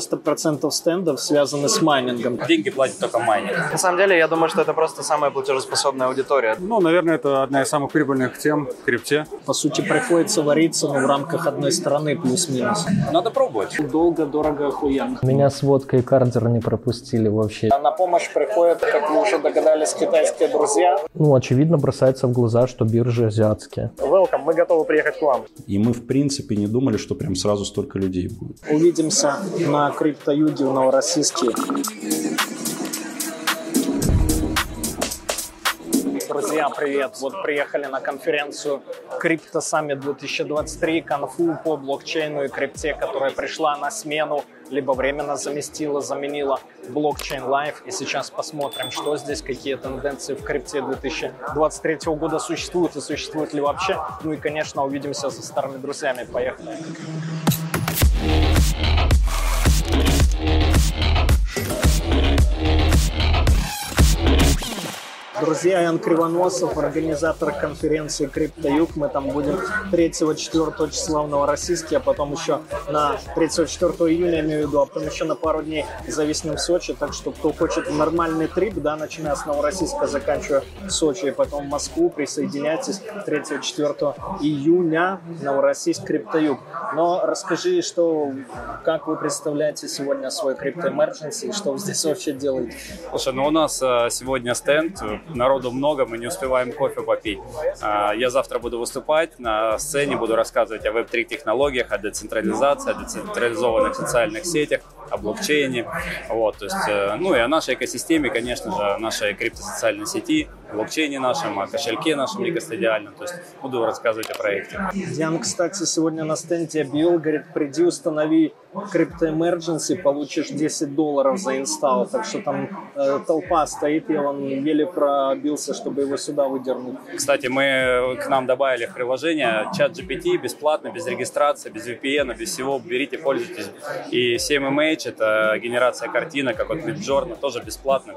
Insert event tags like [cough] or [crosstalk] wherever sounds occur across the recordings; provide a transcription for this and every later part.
90% стендов связаны с майнингом. Деньги платит только майнинг. На самом деле, я думаю, что это просто самая платежеспособная аудитория. Ну, наверное, это одна из самых прибыльных тем в крипте. По сути, приходится вариться, но в рамках одной страны плюс-минус. Надо пробовать. Долго, дорого, охуенно. Меня с водкой кардер не пропустили вообще. А на помощь приходят, как вы уже догадались, китайские друзья. Ну, очевидно, бросается в глаза, что биржи азиатские. Welcome, мы готовы приехать к вам. И мы, в принципе, не думали, что прям сразу столько людей будет. Увидимся на криптоюге в Новороссийске. Друзья, привет! Вот приехали на конференцию Crypto Summit 2023, конфу по блокчейну и крипте, которая пришла на смену, либо временно заместила, заменила блокчейн Live. И сейчас посмотрим, что здесь, какие тенденции в крипте 2023 года существуют и существуют ли вообще. Ну и, конечно, увидимся со старыми друзьями. Поехали! Друзья, Ян Кривоносов, организатор конференции «Криптоюг». Мы там будем 3-4 числа в Новороссийске, а потом еще на 3-4 июня, имею в виду, а потом еще на пару дней зависнем в Сочи. Так что, кто хочет нормальный трип, да, начиная с Новороссийска, заканчивая Сочи, и потом в Москву, присоединяйтесь 3-4 июня, Новороссийск, «Криптоюг». Но расскажи, что, как вы представляете сегодня свой крипто и что вы здесь вообще делаете? Слушай, ну у нас э, сегодня стенд, народу много, мы не успеваем кофе попить. А, Я завтра буду выступать на сцене, буду рассказывать о веб-3 технологиях, о децентрализации, о децентрализованных социальных сетях, о блокчейне, вот, то есть, э, ну и о нашей экосистеме, конечно же, о нашей криптосоциальной сети, блокчейне нашем, о кошельке нашем некостадиальном, то есть буду рассказывать о проекте. Диан, кстати, сегодня на стенде объявил, говорит, приди, установи Crypto Emergency, получишь 10 долларов за инсталл. Так что там э, толпа стоит, и он еле пробился, чтобы его сюда выдернуть. Кстати, мы к нам добавили в приложение чат GPT бесплатно, без регистрации, без VPN, без всего. Берите, пользуйтесь. И 7MH — это генерация картинок, как от Midjourney, тоже бесплатно.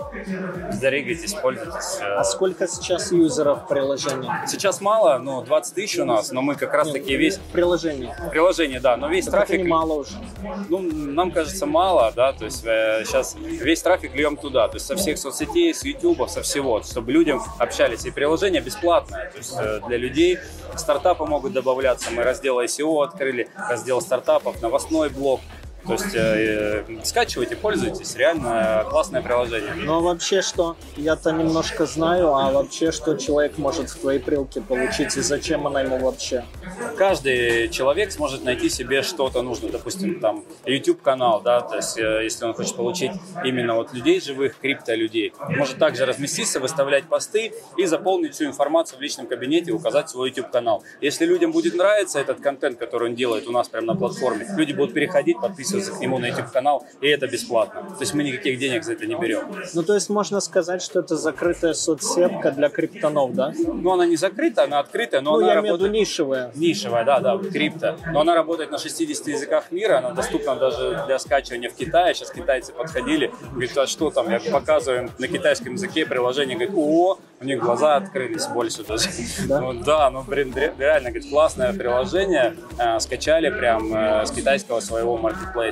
Зарегайтесь, пользуйтесь. А сколько сейчас юзеров приложения? Сейчас мало, ну, 20 тысяч у нас, но мы как раз таки весь... Приложение. Приложение, да, но весь Так трафик... это немало уже. Ну, нам кажется, мало, да, то есть э, сейчас весь трафик льем туда, то есть со всех соцсетей, с YouTube, со всего, чтобы людям общались. И приложение бесплатное, то есть э, для людей стартапы могут добавляться. Мы раздел ICO открыли, раздел стартапов, новостной блок. То есть э, э, скачивайте, пользуйтесь, реально классное приложение. Но вообще что? Я-то немножко знаю, а вообще что человек может в твоей прилке получить и зачем она ему вообще? Каждый человек сможет найти себе что-то нужное, допустим, там YouTube канал, да, то есть э, если он хочет получить именно вот людей живых, крипто людей, может также разместиться, выставлять посты и заполнить всю информацию в личном кабинете, указать свой YouTube канал. Если людям будет нравиться этот контент, который он делает у нас прямо на платформе, люди будут переходить, подписываться к нему на YouTube канал, и это бесплатно. То есть мы никаких денег за это не берем. Ну, то есть можно сказать, что это закрытая соцсетка для криптонов, да? Ну, она не закрыта, она открытая, но Ну, она я имею в виду работает... нишевая. Нишевая, да, да, крипто. Но она работает на 60 языках мира, она доступна даже для скачивания в Китае. Сейчас китайцы подходили, говорят, а что там, я показываю на китайском языке приложение, говорит, о, у них глаза открылись больше даже. Да? Ну, да, ну, блин, ре- реально, говорит, классное приложение, э, скачали прям э, с китайского своего маркетплейса.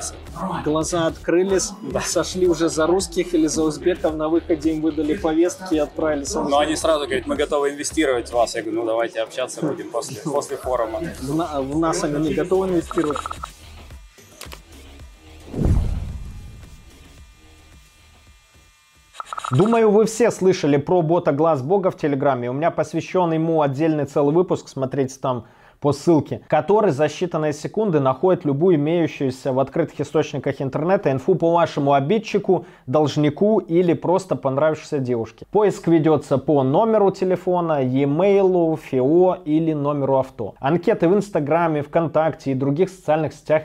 Глаза открылись, сошли уже за русских или за узбеков, на выходе им выдали повестки и отправили сам Но они сразу говорят, мы готовы инвестировать в вас. Я говорю, ну давайте общаться будем после, после форума. В, на- в нас они не готовы инвестировать. Думаю, вы все слышали про бота Глаз Бога в Телеграме. У меня посвящен ему отдельный целый выпуск, смотрите там по ссылке, который за считанные секунды находит любую имеющуюся в открытых источниках интернета инфу по вашему обидчику, должнику или просто понравившейся девушке. Поиск ведется по номеру телефона, e-mail, ФИО или номеру авто. Анкеты в Инстаграме, ВКонтакте и других социальных сетях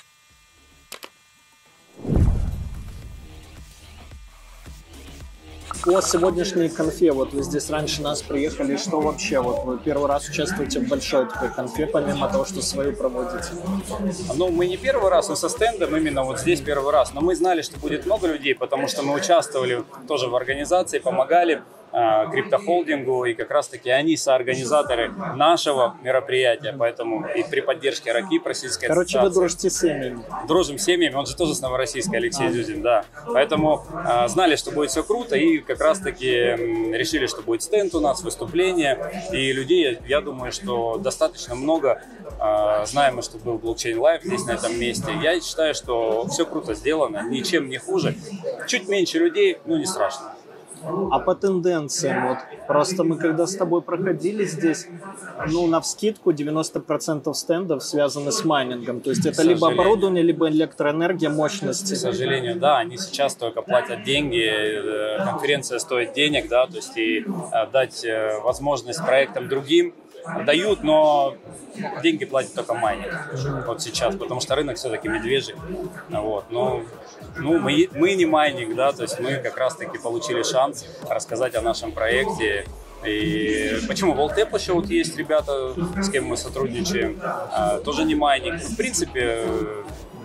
По сегодняшней конфе, вот вы здесь раньше нас приехали, что вообще, вот вы первый раз участвуете в большой такой конфе, помимо того, что свою проводите? Ну, мы не первый раз, но со стендом именно вот здесь первый раз. Но мы знали, что будет много людей, потому что мы участвовали тоже в организации, помогали криптохолдингу, и как раз-таки они соорганизаторы нашего мероприятия, поэтому и при поддержке Ракип, Российской Короче, вы дружите с семьями. дружим с семьями, он же тоже с Новороссийска, Алексей Зюзин, да. Поэтому э, знали, что будет все круто, и как раз-таки решили, что будет стенд у нас, выступление, и людей, я думаю, что достаточно много. Э, знаем мы, что был Blockchain Life здесь, на этом месте. Я считаю, что все круто сделано, ничем не хуже. Чуть меньше людей, ну не страшно. А по тенденциям, вот просто мы когда с тобой проходили здесь, ну, на вскидку 90% стендов связаны с майнингом. То есть это либо оборудование, либо электроэнергия К мощности. сожалению, да, они сейчас только платят деньги, э, конференция стоит денег, да, то есть и э, дать э, возможность проектам другим дают, но деньги платят только майнинг вот сейчас, потому что рынок все-таки медвежий, вот, но ну, мы, мы не майнинг, да, то есть мы как раз-таки получили шанс рассказать о нашем проекте, и почему? Волтеп еще вот есть ребята, с кем мы сотрудничаем, а, тоже не майнинг. В принципе,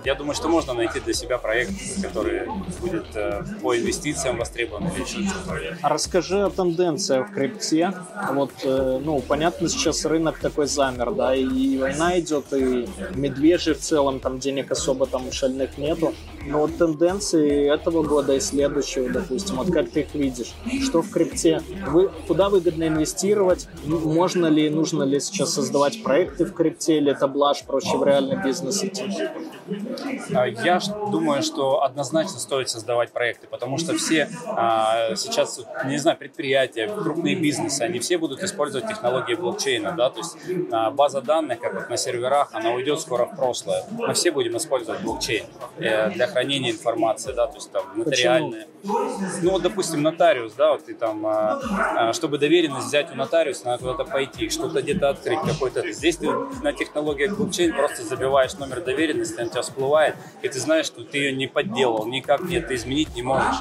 я думаю, что можно найти для себя проект, который будет э, по инвестициям востребован или еще что-то. А расскажи о тенденциях в крипте. Вот, э, ну, понятно, сейчас рынок такой замер, да, и война идет, и медвежий в целом, там денег особо там шальных нету. Но вот тенденции этого года и следующего, допустим, вот как ты их видишь? Что в крипте? Вы, куда выгодно инвестировать? Можно ли, нужно ли сейчас создавать проекты в крипте, или это блажь, проще в реальный бизнес идти? А, Я думаю, что однозначно стоит создавать проекты, потому что все а, сейчас, не знаю, предприятия, крупные бизнесы, они все будут использовать технологии блокчейна, да, то есть а, база данных, как вот на серверах, она уйдет скоро в прошлое. Мы все будем использовать блокчейн э, для хранения информации, да, то есть там нотариальные. Ну вот, допустим, нотариус, да, вот ты там, а, а, чтобы доверенность взять у нотариуса, надо куда-то пойти, что-то где-то открыть, какой-то. Здесь ты на технологиях блокчейн просто забиваешь номер доверенности, он у тебя всплывает, и ты знаешь, что ты ее не подделал, никак нет, ты изменить не можешь.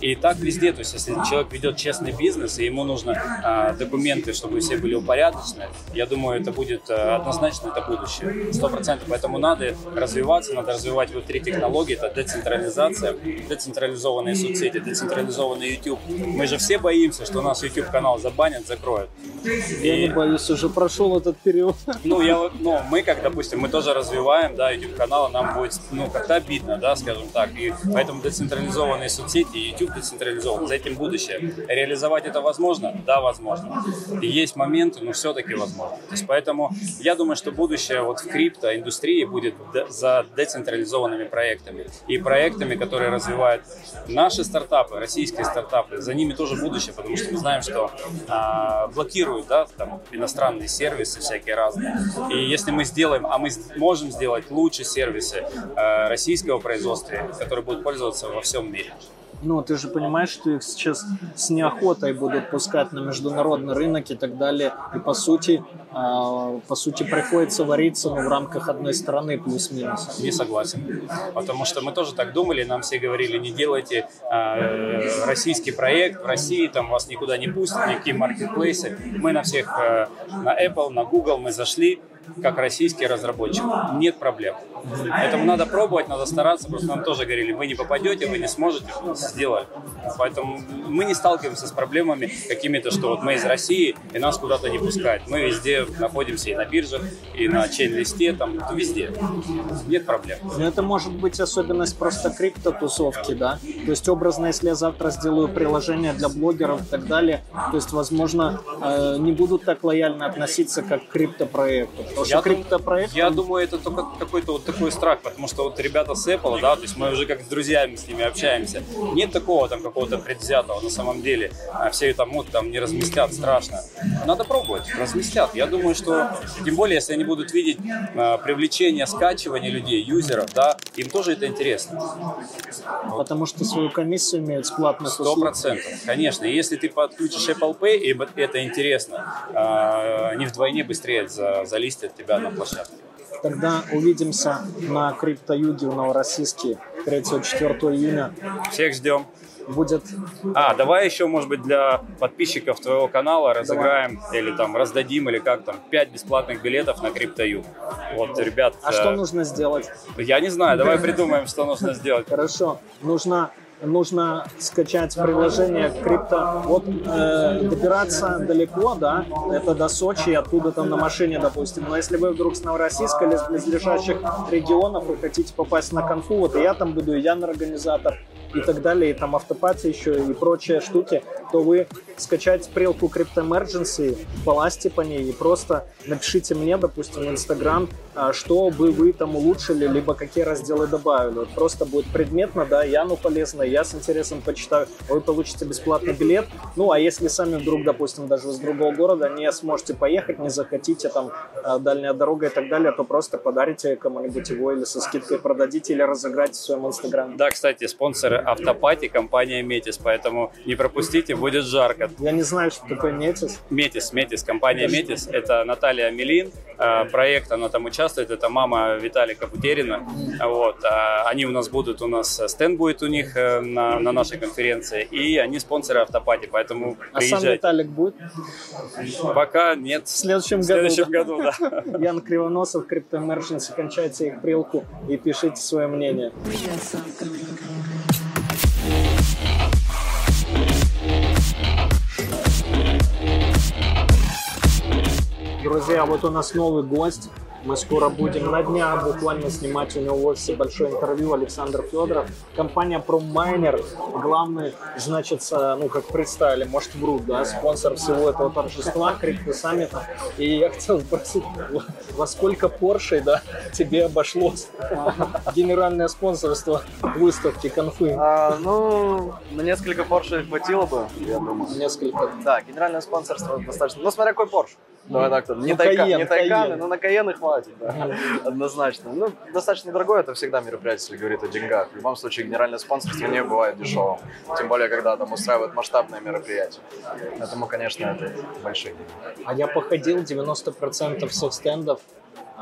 И так везде, то есть если человек ведет честный бизнес, и ему нужно а, документы, чтобы все были упорядочены, я думаю, это будет а, однозначно это будущее, сто процентов. Поэтому надо развиваться, надо развивать вот три технологии, это децентрализация, децентрализованные соцсети, децентрализованный YouTube. Мы же все боимся, что наш YouTube канал забанят, закроют. Я И- не боюсь, уже прошел этот период. ну, я, ну, мы, как, допустим, мы тоже развиваем, да, YouTube канал, нам будет, ну, как-то обидно, да, скажем так, и поэтому децентрализованные соцсети, YouTube децентрализован, за этим будущее. Реализовать это возможно? Да, возможно. Есть моменты, но все-таки возможно. То есть, поэтому я думаю, что будущее вот в криптоиндустрии будет за децентрализованными проектами и проектами, которые развивают наши стартапы, российские стартапы, за ними тоже будущее, потому что мы знаем, что а, блокируют, да, там иностранные сервисы всякие разные. И если мы сделаем, а мы можем сделать лучше сервисы э, российского производства, которые будут пользоваться во всем мире. Ну, ты же понимаешь, что их сейчас с неохотой будут пускать на международный рынок и так далее. И по сути, а, по сути приходится вариться ну, в рамках одной страны плюс-минус. Не согласен. Потому что мы тоже так думали, нам все говорили, не делайте э, российский проект в России, там вас никуда не пустят, никакие маркетплейсы. Мы на всех, э, на Apple, на Google мы зашли, как российский разработчик. Нет проблем. Поэтому надо пробовать, надо стараться. Просто нам тоже говорили, вы не попадете, вы не сможете, сделали. Поэтому мы не сталкиваемся с проблемами какими-то, что вот мы из России и нас куда-то не пускают. Мы везде находимся и на биржах, и на чейн-листе, там везде. Нет проблем. Но это может быть особенность просто криптотусовки, да? То есть образно, если я завтра сделаю приложение для блогеров и так далее, то есть, возможно, э, не будут так лояльно относиться как к криптопроекту. Потому что Я, дум- криптопроект... я думаю, это только какой-то вот такой страх, потому что вот ребята с Apple, да, то есть мы уже как с друзьями с ними общаемся. Нет такого там какого-то предвзятого на самом деле. А Все там вот там не разместят, страшно. Надо пробовать, разместят. Я думаю, что тем более, если они будут видеть а, привлечение, скачивание людей, юзеров, да, им тоже это интересно. Потому что свою комиссию имеют с платных Сто процентов, конечно. И если ты подключишь Apple Pay, и вот это интересно, а, они вдвойне быстрее за, залистят тебя на площадке. Тогда увидимся на криптоюге в Новороссийске 3-4 июня. Всех ждем. Будет А, давай еще, может быть, для подписчиков твоего канала разыграем или там раздадим, или как там, 5 бесплатных билетов на криптою. Вот, ребят. А э, что нужно сделать? Я не знаю, давай придумаем, что нужно сделать. Хорошо, нужно нужно скачать приложение крипто. Вот э, добираться далеко, да, это до Сочи, оттуда там на машине, допустим. Но если вы вдруг с Новороссийска или с близлежащих регионов вы хотите попасть на конфу, вот и я там буду, и я организатор и так далее, и там автопати еще и прочие штуки, то вы скачайте прилку Crypto Emergency, полазьте по ней и просто напишите мне, допустим, в Инстаграм, а, что бы вы там улучшили, либо какие разделы добавили. Вот просто будет предметно, да, Яну полезно, я с интересом почитаю, вы получите бесплатный билет. Ну, а если сами вдруг, допустим, даже из другого города не сможете поехать, не захотите, там, а, дальняя дорога и так далее, то просто подарите кому-нибудь его или со скидкой продадите, или разыграйте в своем Инстаграме. Да, кстати, спонсоры автопати компания Метис, поэтому не пропустите, будет жарко. Я не знаю, что такое Метис. Метис, Метис, компания Метис, это Наталья Милин, э, проект, она там участвует, это мама Виталика Бутерина, вот, а они у нас будут, у нас стенд будет у них э, на, на нашей конференции, и они спонсоры автопати, поэтому А сам приезжайте. Виталик будет? Пока нет. В следующем В следующем году. году, да. да. [laughs] Ян Кривоносов, Emergency, кончайте их прилку и пишите свое мнение. Друзья, вот у нас новый гость. Мы скоро будем на днях буквально снимать у него в офисе большое интервью Александр Федоров. Компания ProMiner, главный, значит, ну, как представили, может, врут, да, спонсор всего этого торжества, Крипто Саммита. И я хотел спросить, во сколько Porsche, да, тебе обошлось генеральное спонсорство выставки конфы? А, ну, на несколько Porsche хватило бы, я думаю. Несколько. Да, генеральное спонсорство достаточно. Ну, смотря какой Porsche. Давай так, не, Ну, тайка, Cayenne, не тайканы, Cayenne. но на Каены хватит, да. однозначно. Ну, достаточно дорогое это всегда мероприятие, если говорит о деньгах. В любом случае, генеральное спонсорство не бывает дешевым. Тем более, когда там устраивают масштабное мероприятие. Поэтому, конечно, это большие деньги. А я походил 90% всех стендов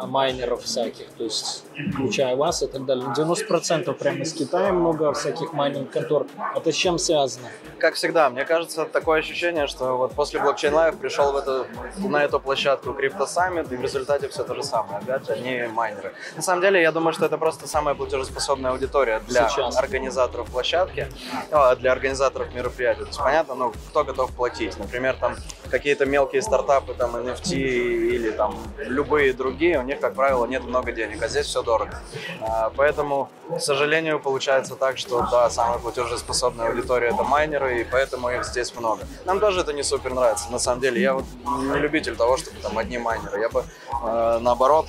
майнеров всяких, то есть включая вас и так далее. 90% прямо из Китая много всяких майнинг контор. Это с чем связано? Как всегда, мне кажется, такое ощущение, что вот после блокчейн Live пришел в эту, на эту площадку Summit, и в результате все то же самое. Опять же, они майнеры. На самом деле, я думаю, что это просто самая платежеспособная аудитория для Сейчас. организаторов площадки, а, для организаторов мероприятий. То есть, понятно, ну, кто готов платить. Например, там какие-то мелкие стартапы, там, NFT или там любые другие, них, как правило, нет много денег, а здесь все дорого. А, Поэтому, к сожалению, получается так, что, да, самая платежеспособная аудитория — это майнеры, и поэтому их здесь много. Нам тоже это не супер нравится, на самом деле. Я вот не любитель того, чтобы там одни майнеры. Я бы, э, наоборот,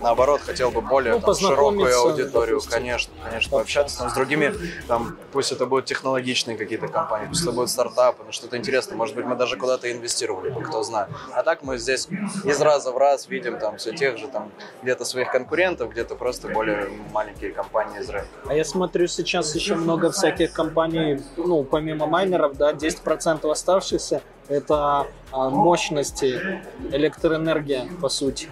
наоборот, хотел бы более Ну, там, широкую аудиторию, допустим. конечно, конечно, пообщаться там, с другими, там, пусть это будут технологичные какие-то компании, пусть это будут стартапы, ну, что-то интересное, может быть, мы даже куда-то инвестировали кто знает. А так мы здесь из раза в раз видим там все тех же, там, где-то своих конкурентов, где-то просто более маленькие компании из рынка. А я смотрю, сейчас еще много всяких компаний, ну, помимо майнеров, да, 10% оставшихся это а, мощности, электроэнергия, по сути.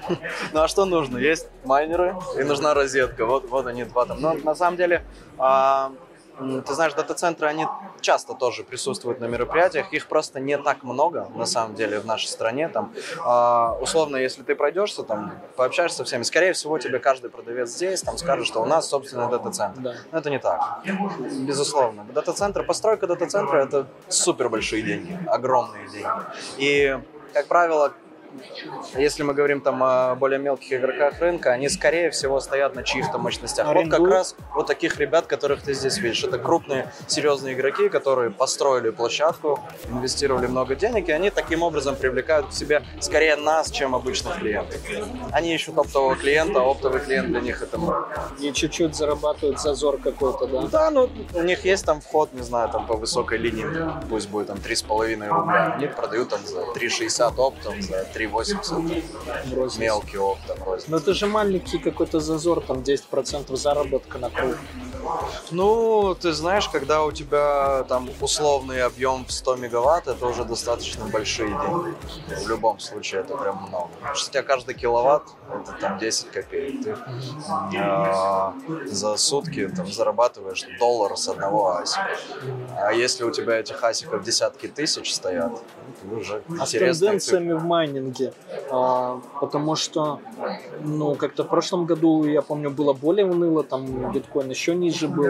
Ну а что нужно? Есть майнеры и нужна розетка. Вот, вот они два там. Но на самом деле, а, ты знаешь, дата-центры, они часто тоже присутствуют на мероприятиях. Их просто не так много, на самом деле, в нашей стране. Там, а, условно, если ты пройдешься, там, пообщаешься со всеми, скорее всего, тебе каждый продавец здесь там скажет, что у нас собственный дата-центр. Да. Но это не так. Безусловно. Дата-центр, постройка дата-центра – это супер большие деньги, огромные деньги. И, как правило, если мы говорим там о более мелких игроках рынка, они скорее всего стоят на чьих-то мощностях. Вот как раз вот таких ребят, которых ты здесь видишь. Это крупные, серьезные игроки, которые построили площадку, инвестировали много денег, и они таким образом привлекают к себе скорее нас, чем обычных клиентов. Они ищут оптового клиента, а оптовый клиент для них это мы. И чуть-чуть зарабатывают зазор какой-то, да? Да, ну у них есть там вход, не знаю, там по высокой линии, пусть будет там 3,5 рубля. Они продают там за 3,60 оптом, за 3,80 Розница. мелкий оптом. Но это же маленький какой-то зазор, там 10% заработка на круг. Ну, ты знаешь, когда у тебя там условный объем в 100 мегаватт, это уже достаточно большие деньги. В любом случае, это прям много. Потому что у тебя каждый киловатт, это там 10 копеек. Ты э, за сутки там зарабатываешь доллар с одного асика. А если у тебя этих асиков десятки тысяч стоят, ну, уже А с тенденциями в майнинге? А, потому что, ну, как-то в прошлом году, я помню, было более уныло, там биткоин еще ниже был,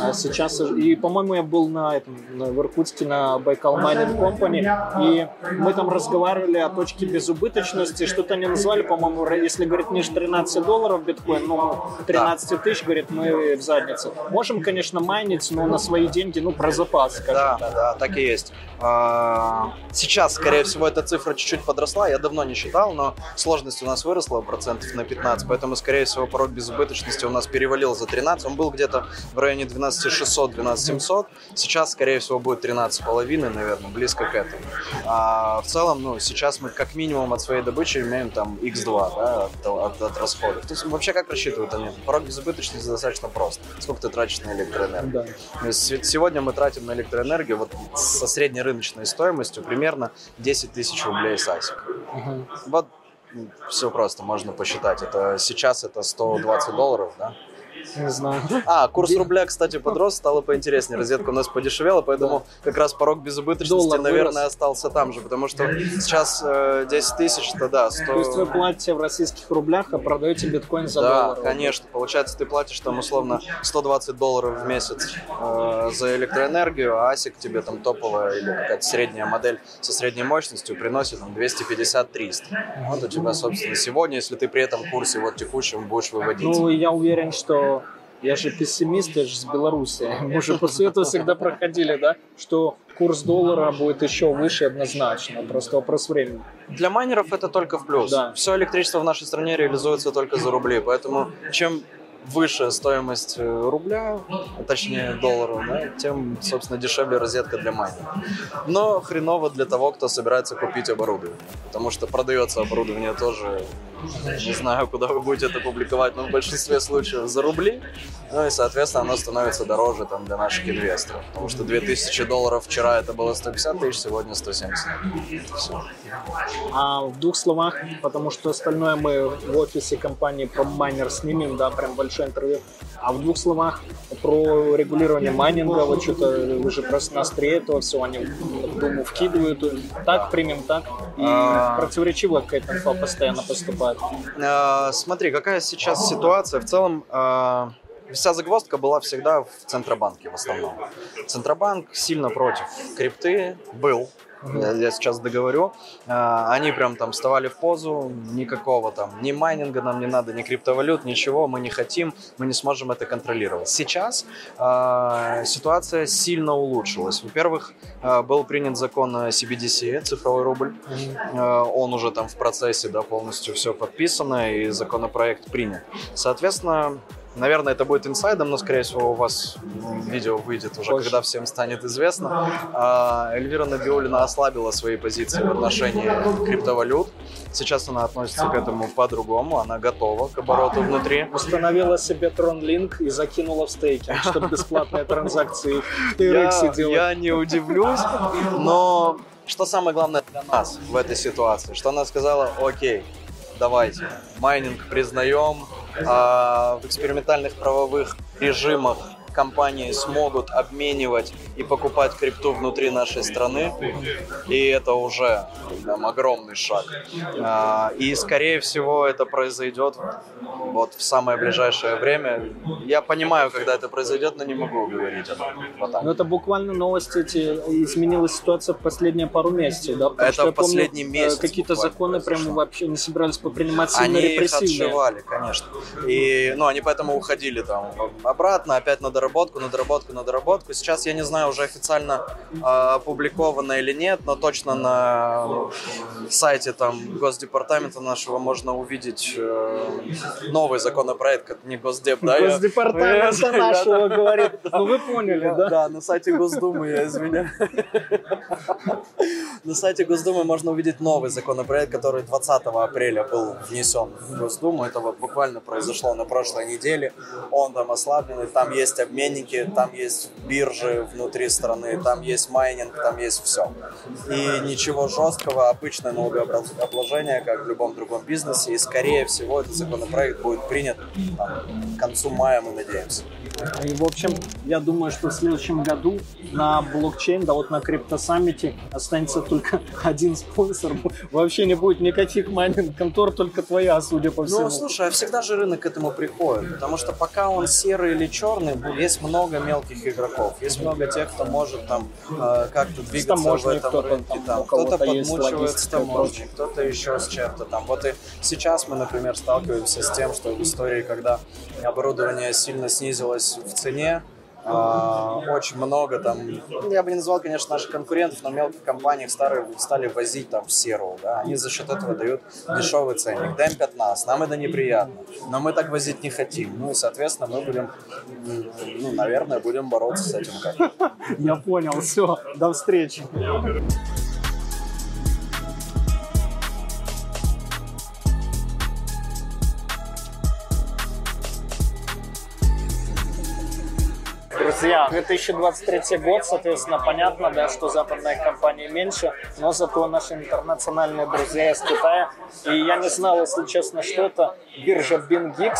а сейчас, и, по-моему, я был на этом, на, в Иркутске на Baikal Mining Company, и мы там разговаривали о точке безубыточности, что-то они назвали, по-моему, если, говорит, ниже 13 долларов биткоин, ну, 13 тысяч, говорит, мы в заднице. Можем, конечно, майнить, но на свои деньги, ну, про запас, скажем Да, так. да, так и есть. А, Сейчас, скорее всего, эта цифра чуть-чуть подросла. Я давно не считал, но сложность у нас выросла процентов на 15, поэтому, скорее всего, порог безубыточности у нас перевалил за 13. Он был где-то в районе 12600-12700. Сейчас, скорее всего, будет 13,5, наверное, близко к этому. А в целом, ну, сейчас мы как минимум от своей добычи имеем там x2, да, от, от- от расходов. То есть вообще как рассчитывают они? Порог безубыточности достаточно прост. Сколько ты тратишь на электроэнергию? Да. То есть се- Сегодня мы тратим на электроэнергию вот со средней рыночной стоимостью примерно 10 тысяч рублей с асик. Мгм. Вот все просто, можно посчитать. Это сейчас это 120 долларов, да? Не знаю. А, курс рубля, кстати, подрос, стало поинтереснее. Розетка у нас подешевела, поэтому как раз порог безубыточности, наверное, остался там же, потому что сейчас э, 10 тысяч, это да, 100... То есть вы платите в российских рублях, а продаете биткоин за Да, доллар. конечно. Получается, ты платишь там условно 120 долларов в месяц э, за электроэнергию, а ASIC тебе там топовая или какая-то средняя модель со средней мощностью приносит там 250-300. Вот у тебя, собственно, сегодня, если ты при этом курсе вот текущем будешь выводить. Ну, я уверен, что я же пессимист, я же с Беларуси. [laughs] Мы же по свету всегда проходили, да, что курс доллара будет еще выше однозначно. Просто вопрос времени. Для майнеров это только в плюс. Да. Все электричество в нашей стране реализуется только за рубли, поэтому чем выше стоимость э, рубля, а точнее доллара, да, тем, собственно, дешевле розетка для майнера. Но хреново для того, кто собирается купить оборудование, потому что продается оборудование тоже, не знаю, куда вы будете это публиковать, но в большинстве случаев за рубли, ну и, соответственно, оно становится дороже там для наших инвесторов, потому что 2000 долларов вчера это было 150 тысяч, сегодня 170. Всё. А в двух словах, потому что остальное мы в офисе компании майнер снимем, да, прям большое интервью. А в двух словах про регулирование майнинга, вот что-то вы же просто на острие этого всего, они Думу вкидывают, так примем, так, и А. противоречивая какая-то инфа постоянно поступает. Э, Смотри, какая сейчас ситуация. В целом, э, вся загвоздка была всегда в Центробанке в основном. Центробанк сильно против крипты был. Я, сейчас договорю. Э, Они прям там вставали в позу, никакого там ни майнинга нам не надо, ни криптовалют, ничего, мы не хотим, мы не сможем это контролировать. Сейчас э, ситуация сильно улучшилась. Во-первых, э, был принят закон CBDC, цифровой рубль. Он уже там в процессе, да, полностью все подписано, и законопроект принят. Соответственно, наверное, это будет инсайдом, но, скорее всего, у вас видео выйдет уже, Позже. когда всем станет известно. А, Эльвира Набиулина ослабила свои позиции в отношении криптовалют. Сейчас она относится к этому по-другому, она готова к обороту внутри. Установила себе TronLink и закинула в стейкинг, чтобы [laughs] бесплатные транзакции в Я, TRX делать. я не удивлюсь, но что самое главное для нас в этой ситуации, что она сказала, окей, давайте, майнинг признаем, в экспериментальных правовых режимах компании смогут обменивать и покупать крипту внутри нашей страны, и это уже там, огромный шаг. А, И, скорее всего, это произойдет вот в самое ближайшее время. Я понимаю, когда это произойдет, но не могу говорить об этом. Так. Ну, это буквально новости эти, изменилась ситуация в последние пару месяцев, да? Потому Это что последний помню, э, месяц Какие-то законы прям вообще не собирались попринимать сильно Они их репрессивные. отживали, конечно. И, ну, они поэтому уходили там обратно, опять на доработку, на доработку, на доработку. Сейчас я не знаю, уже официально э, опубликовано или нет, но точно на сайте там Госдепартамента нашего можно увидеть э, новый законопроект, как не Госдеп, да? Госдепартамента нашего говорит. [laughs] Ну, вы поняли, да? Да, на сайте Госдумы, я извиняюсь. [laughs] На сайте Госдумы можно увидеть новый законопроект, который 20 апреля был внесен в Госдуму. Это вот буквально произошло на прошлой неделе. Он там ослабленный, там есть обменники, там есть биржи внутри страны, там есть майнинг, там есть все. И ничего жесткого, обычное налогообложение, как в любом другом бизнесе. И скорее всего этот законопроект будет принят там, к концу мая, мы надеемся. И, в общем, я думаю, что в следующем году на блокчейн, да вот на Crypto Summit е останется только [laughs] один спонсор. Вообще не будет никаких майнинг-контор, только твоя, судя по всему. Ну, слушай, а всегда же рынок к этому приходит, потому что пока он серый или черный, есть много мелких игроков, есть много тех, кто может там э, как-то двигаться в этом рынке, там, кто-то подмучивает с таможней, кто-то еще с чем-то там. Вот и сейчас мы, например, сталкиваемся с тем, что в истории, когда оборудование сильно снизилось в цене, а, очень много там, я бы не назвал, конечно, наших конкурентов, но мелких компаний старые стали возить там в серую, да, они за счет этого дают дешевый ценник. Демпят нас, нам это неприятно, но мы так возить не хотим. Ну и, соответственно, мы будем, ну, наверное, будем бороться с этим [laughs] Я понял, все, до встречи. Друзья, 2023 год, соответственно, понятно, да, что западные компании меньше, но зато наши интернациональные друзья из Китая. И я не знал, если честно, что это биржа BingX,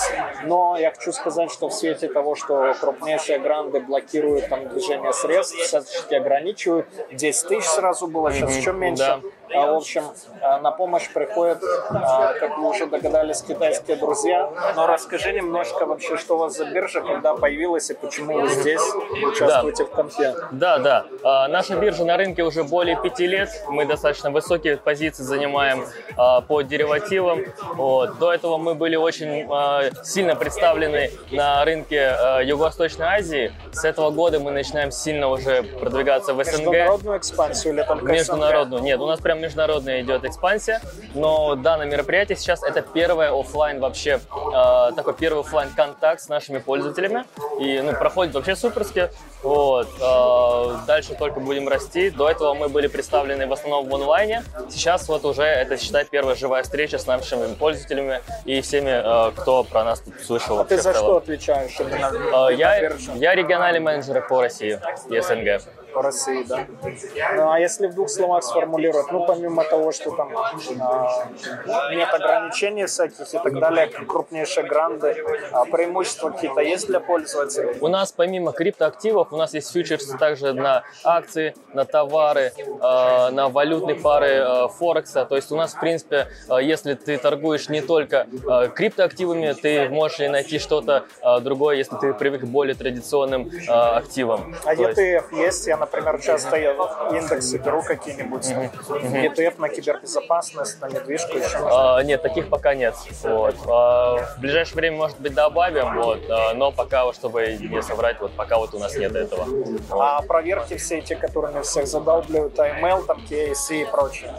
но я хочу сказать, что в свете того, что крупнейшие гранды блокируют там движение средств, всячески ограничивают, 10 тысяч сразу было, сейчас еще меньше. Да. А, в общем, а, на помощь приходят, а, как вы уже догадались, китайские друзья. Но расскажи немножко вообще, что у вас за биржа, когда появилась и почему вы здесь участвуете в конфе. Да, да. А, наша биржа на рынке уже более пяти лет. Мы достаточно высокие позиции занимаем а, по деривативам. Вот. До этого мы были очень а, сильно представлены на рынке а, Юго-Восточной Азии. С этого года мы начинаем сильно уже продвигаться в СНГ. Международную экспансию или только Международную. Нет, у нас прям международная идет экспансия, но данное мероприятие сейчас это первое оффлайн вообще, э, такой первый оффлайн контакт с нашими пользователями. И ну, проходит вообще суперски. Вот. Э, дальше только будем расти. До этого мы были представлены в основном в онлайне. Сейчас вот уже это, считай, первая живая встреча с нашими пользователями и всеми, э, кто про нас тут слышал. А ты за что отвечаешь? Э, я, я региональный менеджер по России и СНГ. По России, да. Ну, а если в двух словах сформулировать, ну, помимо того, что там а, нет ограничений всяких и так далее, крупнейшие гранды, а преимущества какие-то есть для пользователей? У нас помимо криптоактивов, у нас есть фьючерсы также на акции, на товары, э, на валютные пары э, Форекса. То есть у нас, в принципе, э, если ты торгуешь не только э, криптоактивами, ты можешь и найти что-то э, другое, если ты привык к более традиционным э, активам. А ETF есть? Я, например, часто я индексы беру какие-нибудь. ETF на кибербезопасность, на недвижку, еще. А, нет, таких пока нет. Вот. А, в ближайшее время, может быть, добавим, вот, а, но пока, чтобы не соврать, вот пока вот у нас нет этого. Вот. А проверки все эти, которыми всех задалбливают, AML, там, KYC и прочее.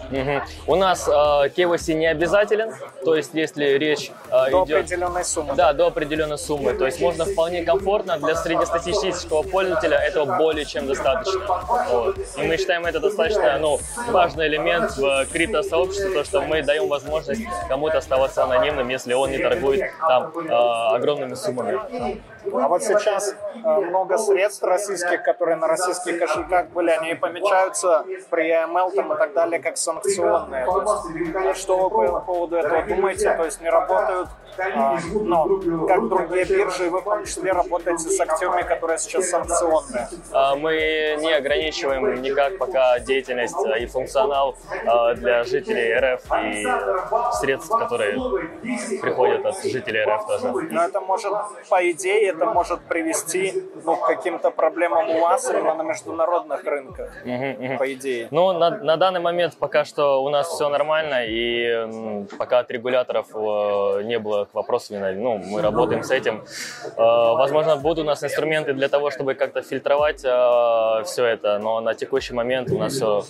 У нас а, KYC не обязателен, то есть если речь а, До идет... определенной суммы. Да, до определенной суммы. То есть можно вполне комфортно для среднестатистического пользователя этого более чем достаточно. И мы считаем это достаточно ну, важный элемент в криптосообществе, то, что мы даем возможность кому-то оставаться анонимным, если он не торгует там э, огромными суммами. А вот сейчас э, много средств российских, которые на российских кошельках были, они помечаются при AML там, и так далее как санкционные. То есть, что вы по поводу этого думаете? То есть не работают, а, ну, как другие биржи, вы в том числе работаете с активами, которые сейчас санкционные. А, Мы не ограничиваем никак пока деятельность а, и функционал для жителей РФ и средств, которые приходят от жителей РФ тоже. Но это может, по идее, это может привести ну, к каким-то проблемам у вас именно на международных рынках, по идее. Ну, на, на данный момент пока что у нас все нормально, и пока от регуляторов э, не было именно, ну, мы работаем с этим. Э, возможно, будут у нас инструменты для того, чтобы как-то фильтровать все это, но на текущий момент у нас все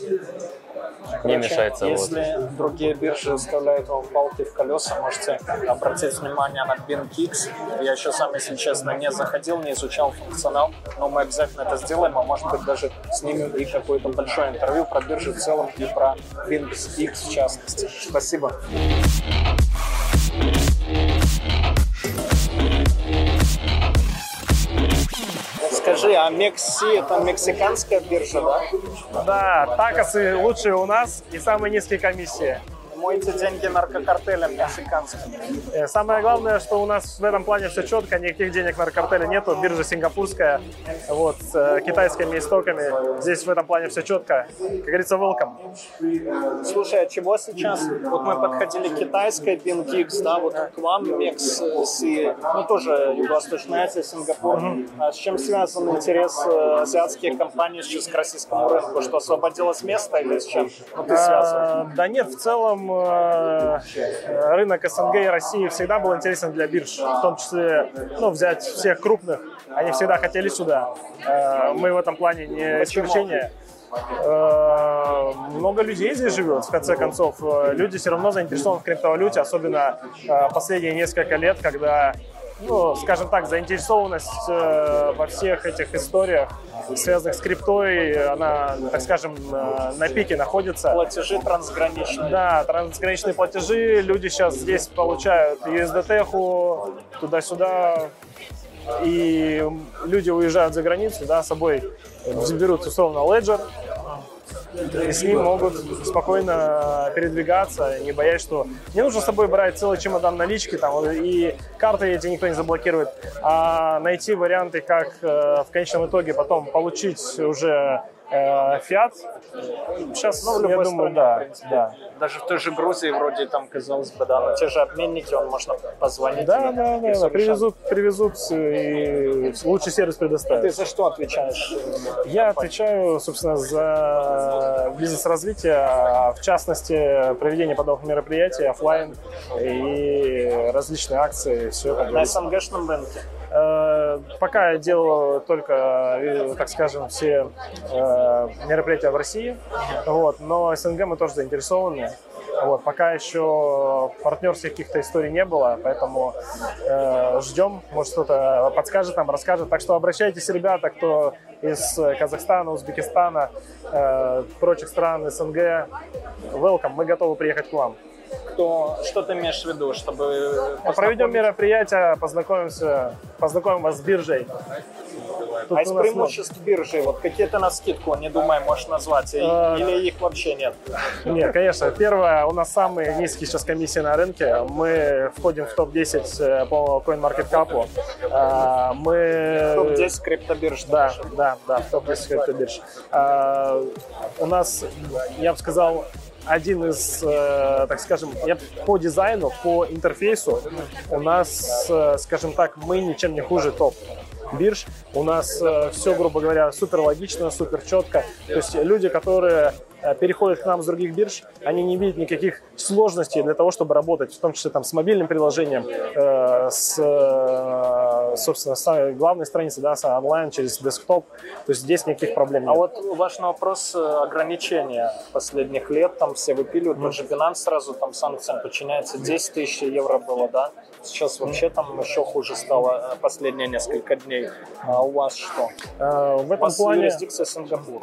не мешается. вот. Если другие биржи вставляют вам палки в колеса, можете обратить внимание на BinKix. Я еще сам, если честно, не заходил, не изучал функционал, но мы обязательно это сделаем, а может быть даже снимем и какое-то большое интервью про биржи в целом и про BinKix в частности. Спасибо. Скажи, а Мекси это мексиканская биржа, да? Да, такосы лучшие у нас и самые низкие комиссии. Мойте деньги наркокартелям мексиканским. Э, Самое главное, что у нас в этом плане все четко, никаких денег наркокартеля нету, биржа сингапурская, вот, с э, китайскими истоками. Здесь в этом плане все четко. Как говорится, welcome. Слушай, а чего сейчас? Вот мы подходили к китайской BinKix, да, вот к вам Мекси, ну тоже Юго-Восточная Азия, Сингапур. А с чем связан интерес э, азиатских компаний сейчас к российскому рынку? Что освободилось место или с чем? Ну, ты? А, Да нет, в целом э, рынок СНГ и России всегда был интересен для бирж, в том числе ну, взять всех крупных. Они всегда хотели сюда. Э, Мы в этом плане не исключение. Э, Много людей здесь живет, в конце концов. Люди все равно заинтересованы в криптовалюте, особенно последние несколько лет, когда ну, скажем так, заинтересованность э, во всех этих историях, связанных с криптой, она, так скажем, э, на пике находится. Платежи трансграничные. Да, трансграничные платежи. Люди сейчас здесь получают USDT, туда-сюда. И люди уезжают за границу, да, с собой берут условно Ledger, и с ним могут спокойно передвигаться, не боясь, что не нужно с собой брать целый чемодан налички, там, и карты эти никто не заблокирует, а найти варианты, как э, в конечном итоге потом получить уже фиат. Сейчас, Ну, в я думаю, стране, да, в принципе. да. Даже в той же Грузии вроде там, казалось бы, да, но те же обменники, он можно позвонить. Да, и- да, и да, да, привезут, привезут и лучший сервис Ты предоставят. за что отвечаешь? Я отвечаю, собственно, за бизнес-развитие, а в частности, проведение подобных мероприятий, офлайн и различные акции, все это. На СНГшном рынке. Э, Пока я делаю только, э, так скажем, все э, мероприятия в России, вот, но СНГ мы тоже заинтересованы. Вот, пока еще партнерских каких-то историй не было, поэтому э, ждем, может кто-то подскажет нам, расскажет. Так что обращайтесь, ребята, кто из Казахстана, Узбекистана, э, прочих стран СНГ, welcome, мы готовы приехать к вам. Кто, что ты имеешь в виду, чтобы... Проведем познакомить- мероприятие, познакомимся, познакомим вас с биржей. Тут А из преимуществ биржи, вот какие-то на скидку, не думай, можешь назвать, Э, или их вообще нет? Нет, конечно. Первое, у нас самые низкие сейчас комиссии на рынке. Мы входим в топ-10 э, по CoinMarketCap. А, Мы... Топ-10 криптобирж. Да, да, да, в топ-10 криптобирж. А, У нас, я бы сказал, один из, э, так скажем, по дизайну, по интерфейсу у нас, э, скажем так, мы ничем не хуже топ бирж. У нас все, грубо говоря, супер логично, супер четко. То есть люди, которые э, переходят к нам с других бирж, они не видят никаких сложностей для того, чтобы работать, в том числе там с мобильным приложением, э, с, э, собственно, с главной страницей, да, с онлайн через десктоп. То есть здесь никаких проблем нет. А вот важный вопрос э, ограничения последних лет, там все выпиливают, тот же Binance сразу там санкциям подчиняется, 10 тысяч евро было, да? Сейчас вообще там еще хуже стало э, последние несколько дней. А у вас что? Э, в У этом вас плане... юрисдикция Сингапур.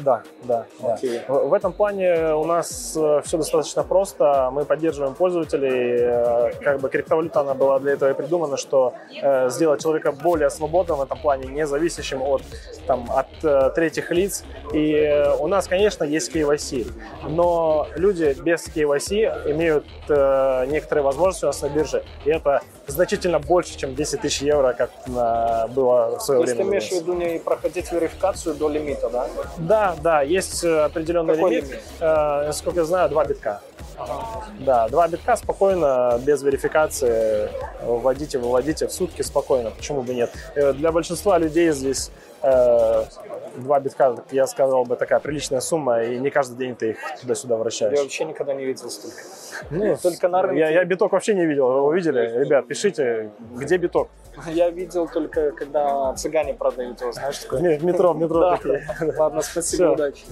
Да, да, да. Окей. В, в этом плане у нас все достаточно просто. Мы поддерживаем пользователей. Э, Как бы криптовалюта, она была для этого и придумана, что э, сделать человека более свободным в этом плане, не зависящим от, там, от э, третьих лиц. И э, у нас, конечно, есть KYC, но люди без KYC имеют э, некоторые возможности у нас на бирже. И это значительно больше, чем 10 тысяч евро, как на- было в свое То есть ты время. имеешь в виду не проходить верификацию до лимита, да? Да, да, есть э, определенный Какой лимит. лимит? Э, насколько я знаю, 2 битка. Да, 2 битка спокойно, без верификации, вводите, выводите в сутки спокойно, почему бы нет. Э, Для большинства людей здесь э, 2 битка, я сказал бы, такая приличная сумма, и не каждый день ты их туда-сюда Я вращаешь. вообще никогда не видел столько. Ну, [laughs] Только на рынке. я, я биток вообще не видел, вы видели? Ребят, пишите, где биток? [laughs] Я видел только, когда цыгане продают его, знаешь, такое. В ме- в метро, в метро такие. Ладно, спасибо, удачи.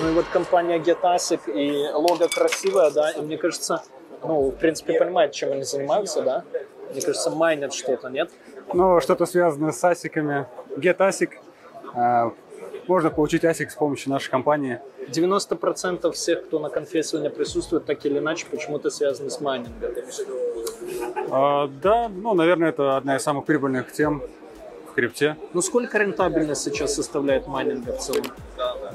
Ну и вот компания GetAsic и лого красивое, да, и мне кажется, ну, в принципе, понимает, чем они занимаются, да? Мне кажется, майнят что-то, нет? Ну, что-то связанное с асиками. Get ASIC. Э, Можно получить ASIC с помощью нашей компании. 90% всех, кто на конфе сегодня присутствует, так или иначе почему-то связаны с майнингом. Э, Да, ну, наверное, это одна из самых прибыльных тем крипте. Ну сколько рентабельность сейчас составляет майнинга в целом?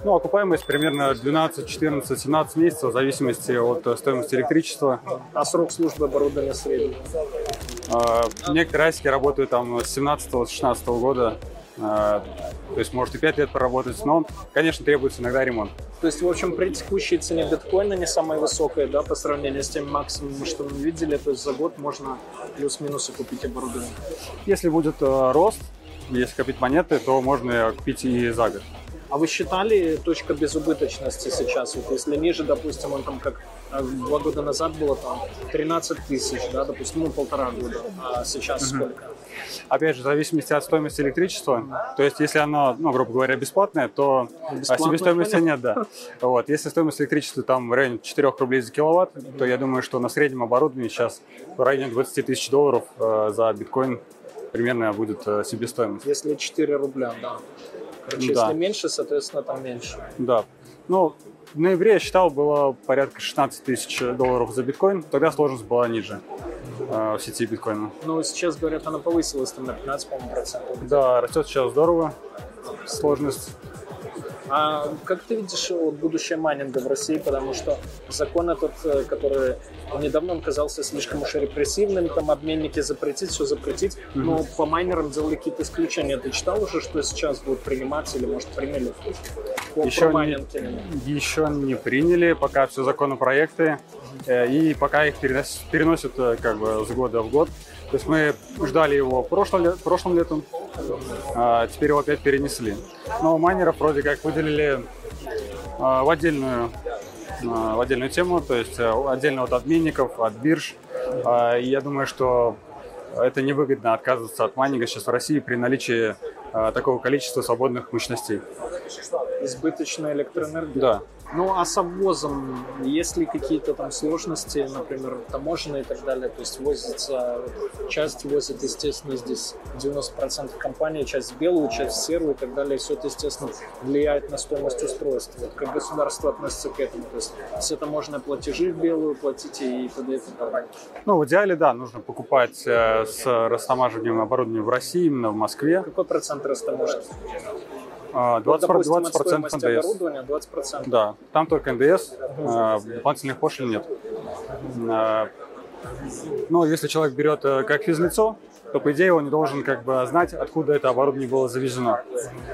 Ну, окупаемость примерно 12, 14, 17 месяцев в зависимости от э, стоимости электричества. А срок службы оборудования средний? Э, Некоторые асики работают там с 17-16 года. Э, То есть может и 5 лет проработать, но, конечно, требуется иногда ремонт. То есть, в общем, при текущей цене биткоина не самая высокая, да, по сравнению с тем максимумом, что мы видели, то есть за год можно плюс-минус купить оборудование. Если будет э, рост, если копить монеты, то можно купить и за год. А вы считали точка безубыточности сейчас? Вот если ниже, допустим, он там как э, два года назад было там 13 тысяч, да, допустим, ну полтора года, а сейчас сколько? Опять же, в зависимости от стоимости электричества. То есть, если оно, ну, грубо говоря, бесплатное, то а Бесплатное, себестоимости нет, да. Вот. Если стоимость электричества там в районе 4 рублей за киловатт, то я думаю, что на среднем оборудовании сейчас в районе 20 тысяч долларов э, за биткоин примерно будет э, себестоимость. Если 4 рубля, да. Короче, Да. если меньше, соответственно, там меньше. Да. Ну, в ноябре я считал, было порядка 16 тысяч долларов за биткоин. Тогда сложность была ниже э, в сети биткоина. Но сейчас, говорят, она повысилась там на 15, по-моему, процентов. Да, растет сейчас здорово. Сложность. А как ты видишь вот, будущее майнинга в России? Потому что закон этот, э, который недавно он казался слишком уж репрессивным, там обменники запретить, все запретить, но по майнерам делали какие-то исключения. Ты читал уже, что сейчас будет приниматься или, может, приняли? По, Еще не-. Еще не приняли, пока все законопроекты, э, и пока их перенос- переносят э, как бы с года в год. То есть мы ждали его прошлым, прошлым летом, а теперь его опять перенесли. Но майнеров вроде как выделили а, в отдельную а, в отдельную тему, то есть э, отдельно от обменников, от бирж. А, И я думаю, что это невыгодно отказываться от майнинга сейчас в России при наличии а, такого количества свободных мощностей. Избыточная электроэнергия. Да. Ну, а с обвозом есть ли какие-то там сложности, например, таможенные и так далее? То есть возится, часть возит, естественно, здесь 90% компании, часть в белую, часть в серую и так далее. Все это, естественно, влияет на стоимость устройства. Вот как государство относится к этому? То есть все таможенные платежи в белую платите и т.д. и т.п. Ну, в идеале, да, нужно покупать э, с растамаживанием оборудования в России, именно в Москве. Какой процент растаможки? А, 20%, Вот, допустим, от 20% стоимости НДС. оборудования 20%. Да, там только НДС, э, дополнительных пошлин нет. Э, Но если человек берет э, как физлицо, то, по идее, он не должен как бы знать, откуда это оборудование было завезено.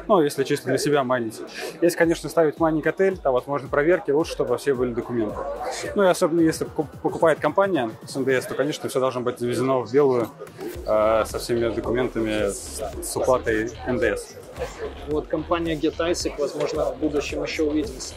Ну, если чисто для себя майнить. Если, конечно, ставить майнинг-отель, там возможно проверки, лучше, чтобы все были документы. Ну и особенно, если поку- покупает компания с НДС, то, конечно, все должно быть завезено в белую э, со всеми документами с, с уплатой НДС. Вот компания GetISIC, возможно, в будущем еще увидимся.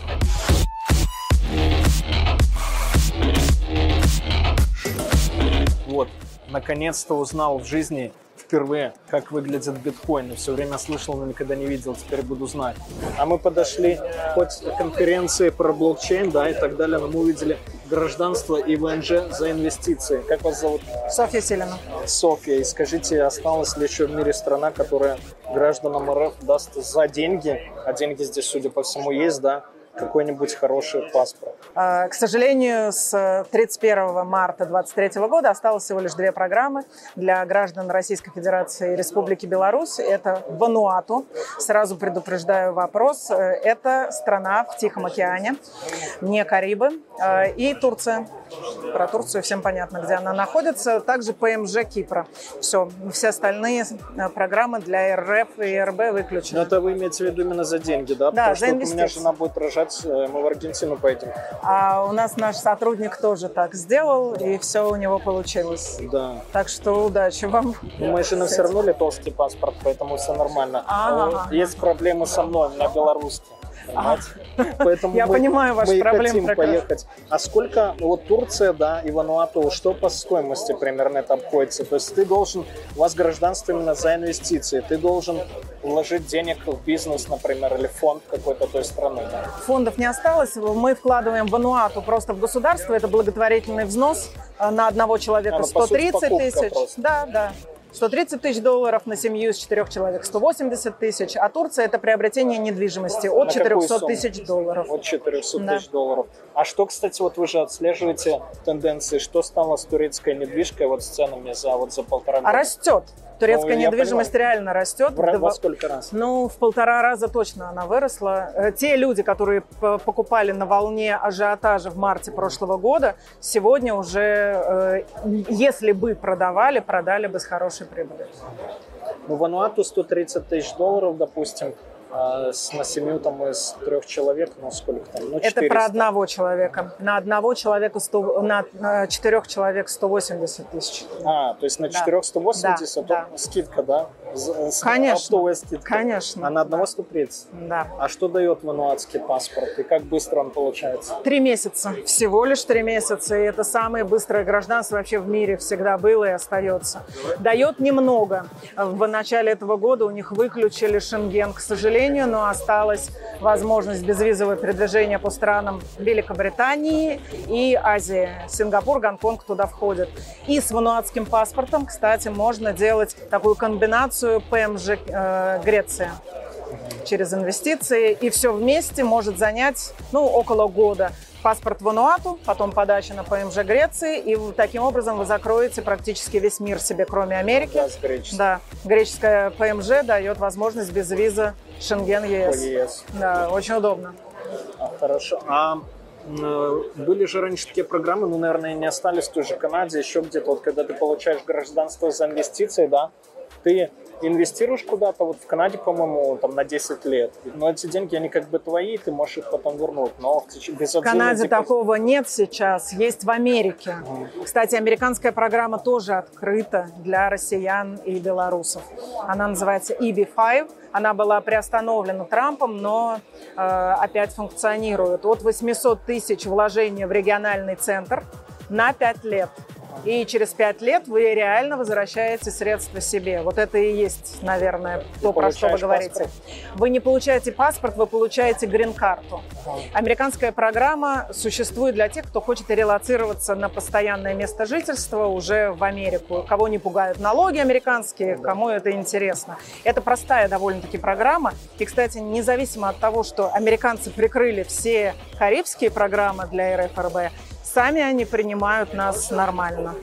Наконец-то узнал в жизни впервые, как выглядит биткоин. Все время слышал, но никогда не видел, теперь буду знать. А мы подошли хоть к конференции про блокчейн, да, и так далее, но мы увидели гражданство и ВНЖ за инвестиции. Как вас зовут? Софья Селина. Софья, и скажите, осталась ли еще в мире страна, которая гражданам РФ даст за деньги, а деньги здесь, судя по всему, есть, да, какой-нибудь хороший паспорт? А, К сожалению, с 31 марта 2023 года осталось всего лишь две программы для граждан Российской Федерации и Республики Беларусь. Это Вануату. Сразу предупреждаю вопрос. Это страна в Тихом океане, не Карибы. Э, И Турция. Про Турцию всем понятно, где она находится. Также ПМЖ Кипра. Все. Все остальные э, программы для РФ и РБ выключены. Но это вы имеете в виду именно за деньги, да? Да, Потому за что вот у меня инвестиции. жена будет рожать, э, мы в Аргентину поедем. А у нас наш сотрудник тоже так сделал, и все у него получилось. Да. Так что удачи вам. Но моей жены все равно литовский паспорт, поэтому все нормально. Ага, Но ага. Есть проблемы со мной, у меня Поэтому Я мы- понимаю ваши мы и проблемы хотим прекрасно. поехать. А сколько, ну, вот Турция, да, и Вануату, что по стоимости примерно это обходится? То есть ты должен, у вас гражданство именно за инвестиции, ты должен вложить денег в бизнес, например, или фонд какой-то той страны. да? Фондов не осталось. Мы вкладываем в Ануату просто в государство. Это благотворительный взнос э, на одного человека А, ну, по сути, 130 тысяч. просто. Да, да. 130 тысяч долларов на семью из четырех человек, 180 тысяч. А Турция – это приобретение недвижимости от На какую 400 сумму? тысяч долларов. От 400 Да. тысяч долларов. А что, кстати, вот вы же отслеживаете тенденции, что стало с турецкой недвижкой вот с ценами за, вот за полтора года? А растет. Турецкая Ну, недвижимость понимаю. реально растет. В во сколько раз? Ну, в полтора раза точно она выросла. Э, Те люди, которые покупали на волне ажиотажа в марте прошлого года, сегодня уже, э, если бы продавали, продали бы с хорошей прибылью. Ну, Вануату 130 тысяч долларов, допустим, на семью там из трех человек, ну сколько там? Ну, 400. Это про одного человека. На одного человека, 100, на, на четырех человек 180 тысяч. А, то есть на Да. 4 180, Да, то скидка, да? С- Конечно. Конечно. А на одного 130? Да. А что дает вануатский паспорт и как быстро он получается? Три месяца. Всего лишь три месяца. И это самое быстрое гражданство вообще в мире всегда было и остается. Дает немного. В начале этого года у них выключили Шенген, к сожалению, но осталась возможность безвизового передвижения по странам Великобритании и Азии. Сингапур, Гонконг туда входят. И с вануатским паспортом, кстати, можно делать такую комбинацию ПМЖ э, Греция через инвестиции, и все вместе может занять ну, около года. Паспорт Вануату, потом подача на ПМЖ Греции, и таким образом вы закроете практически весь мир себе, кроме Америки. Да, с греческим. Да, греческая ПМЖ дает возможность без виза Шенген ЕС. ЕС. Да, очень удобно. А, хорошо. А э, были же раньше такие программы, ну, наверное, не остались в той же Канаде, еще где-то, вот когда ты получаешь гражданство за инвестиции, да, ты инвестируешь куда-то, вот в Канаде, по-моему, там на 10 лет, но эти деньги, они как бы твои, ты можешь их потом вернуть, но без В Канаде депозита. такого нет сейчас, есть в Америке. Кстати, американская программа тоже открыта для россиян и белорусов. Она называется EB5. Она была приостановлена Трампом, но э, опять функционирует. От 800 тысяч вложения в региональный центр на 5 лет. И через 5 лет вы реально возвращаете средства себе. Вот это и есть, наверное, то, про что вы говорите. паспорт. Вы не получаете паспорт, вы получаете грин-карту. Американская программа существует для тех, кто хочет релацироваться на постоянное место жительства уже в Америку. Кого не пугают налоги американские, кому это интересно. Это простая довольно-таки программа. И, кстати, независимо от того, что американцы прикрыли все карибские программы для РФРБ, сами они принимают нас нормально.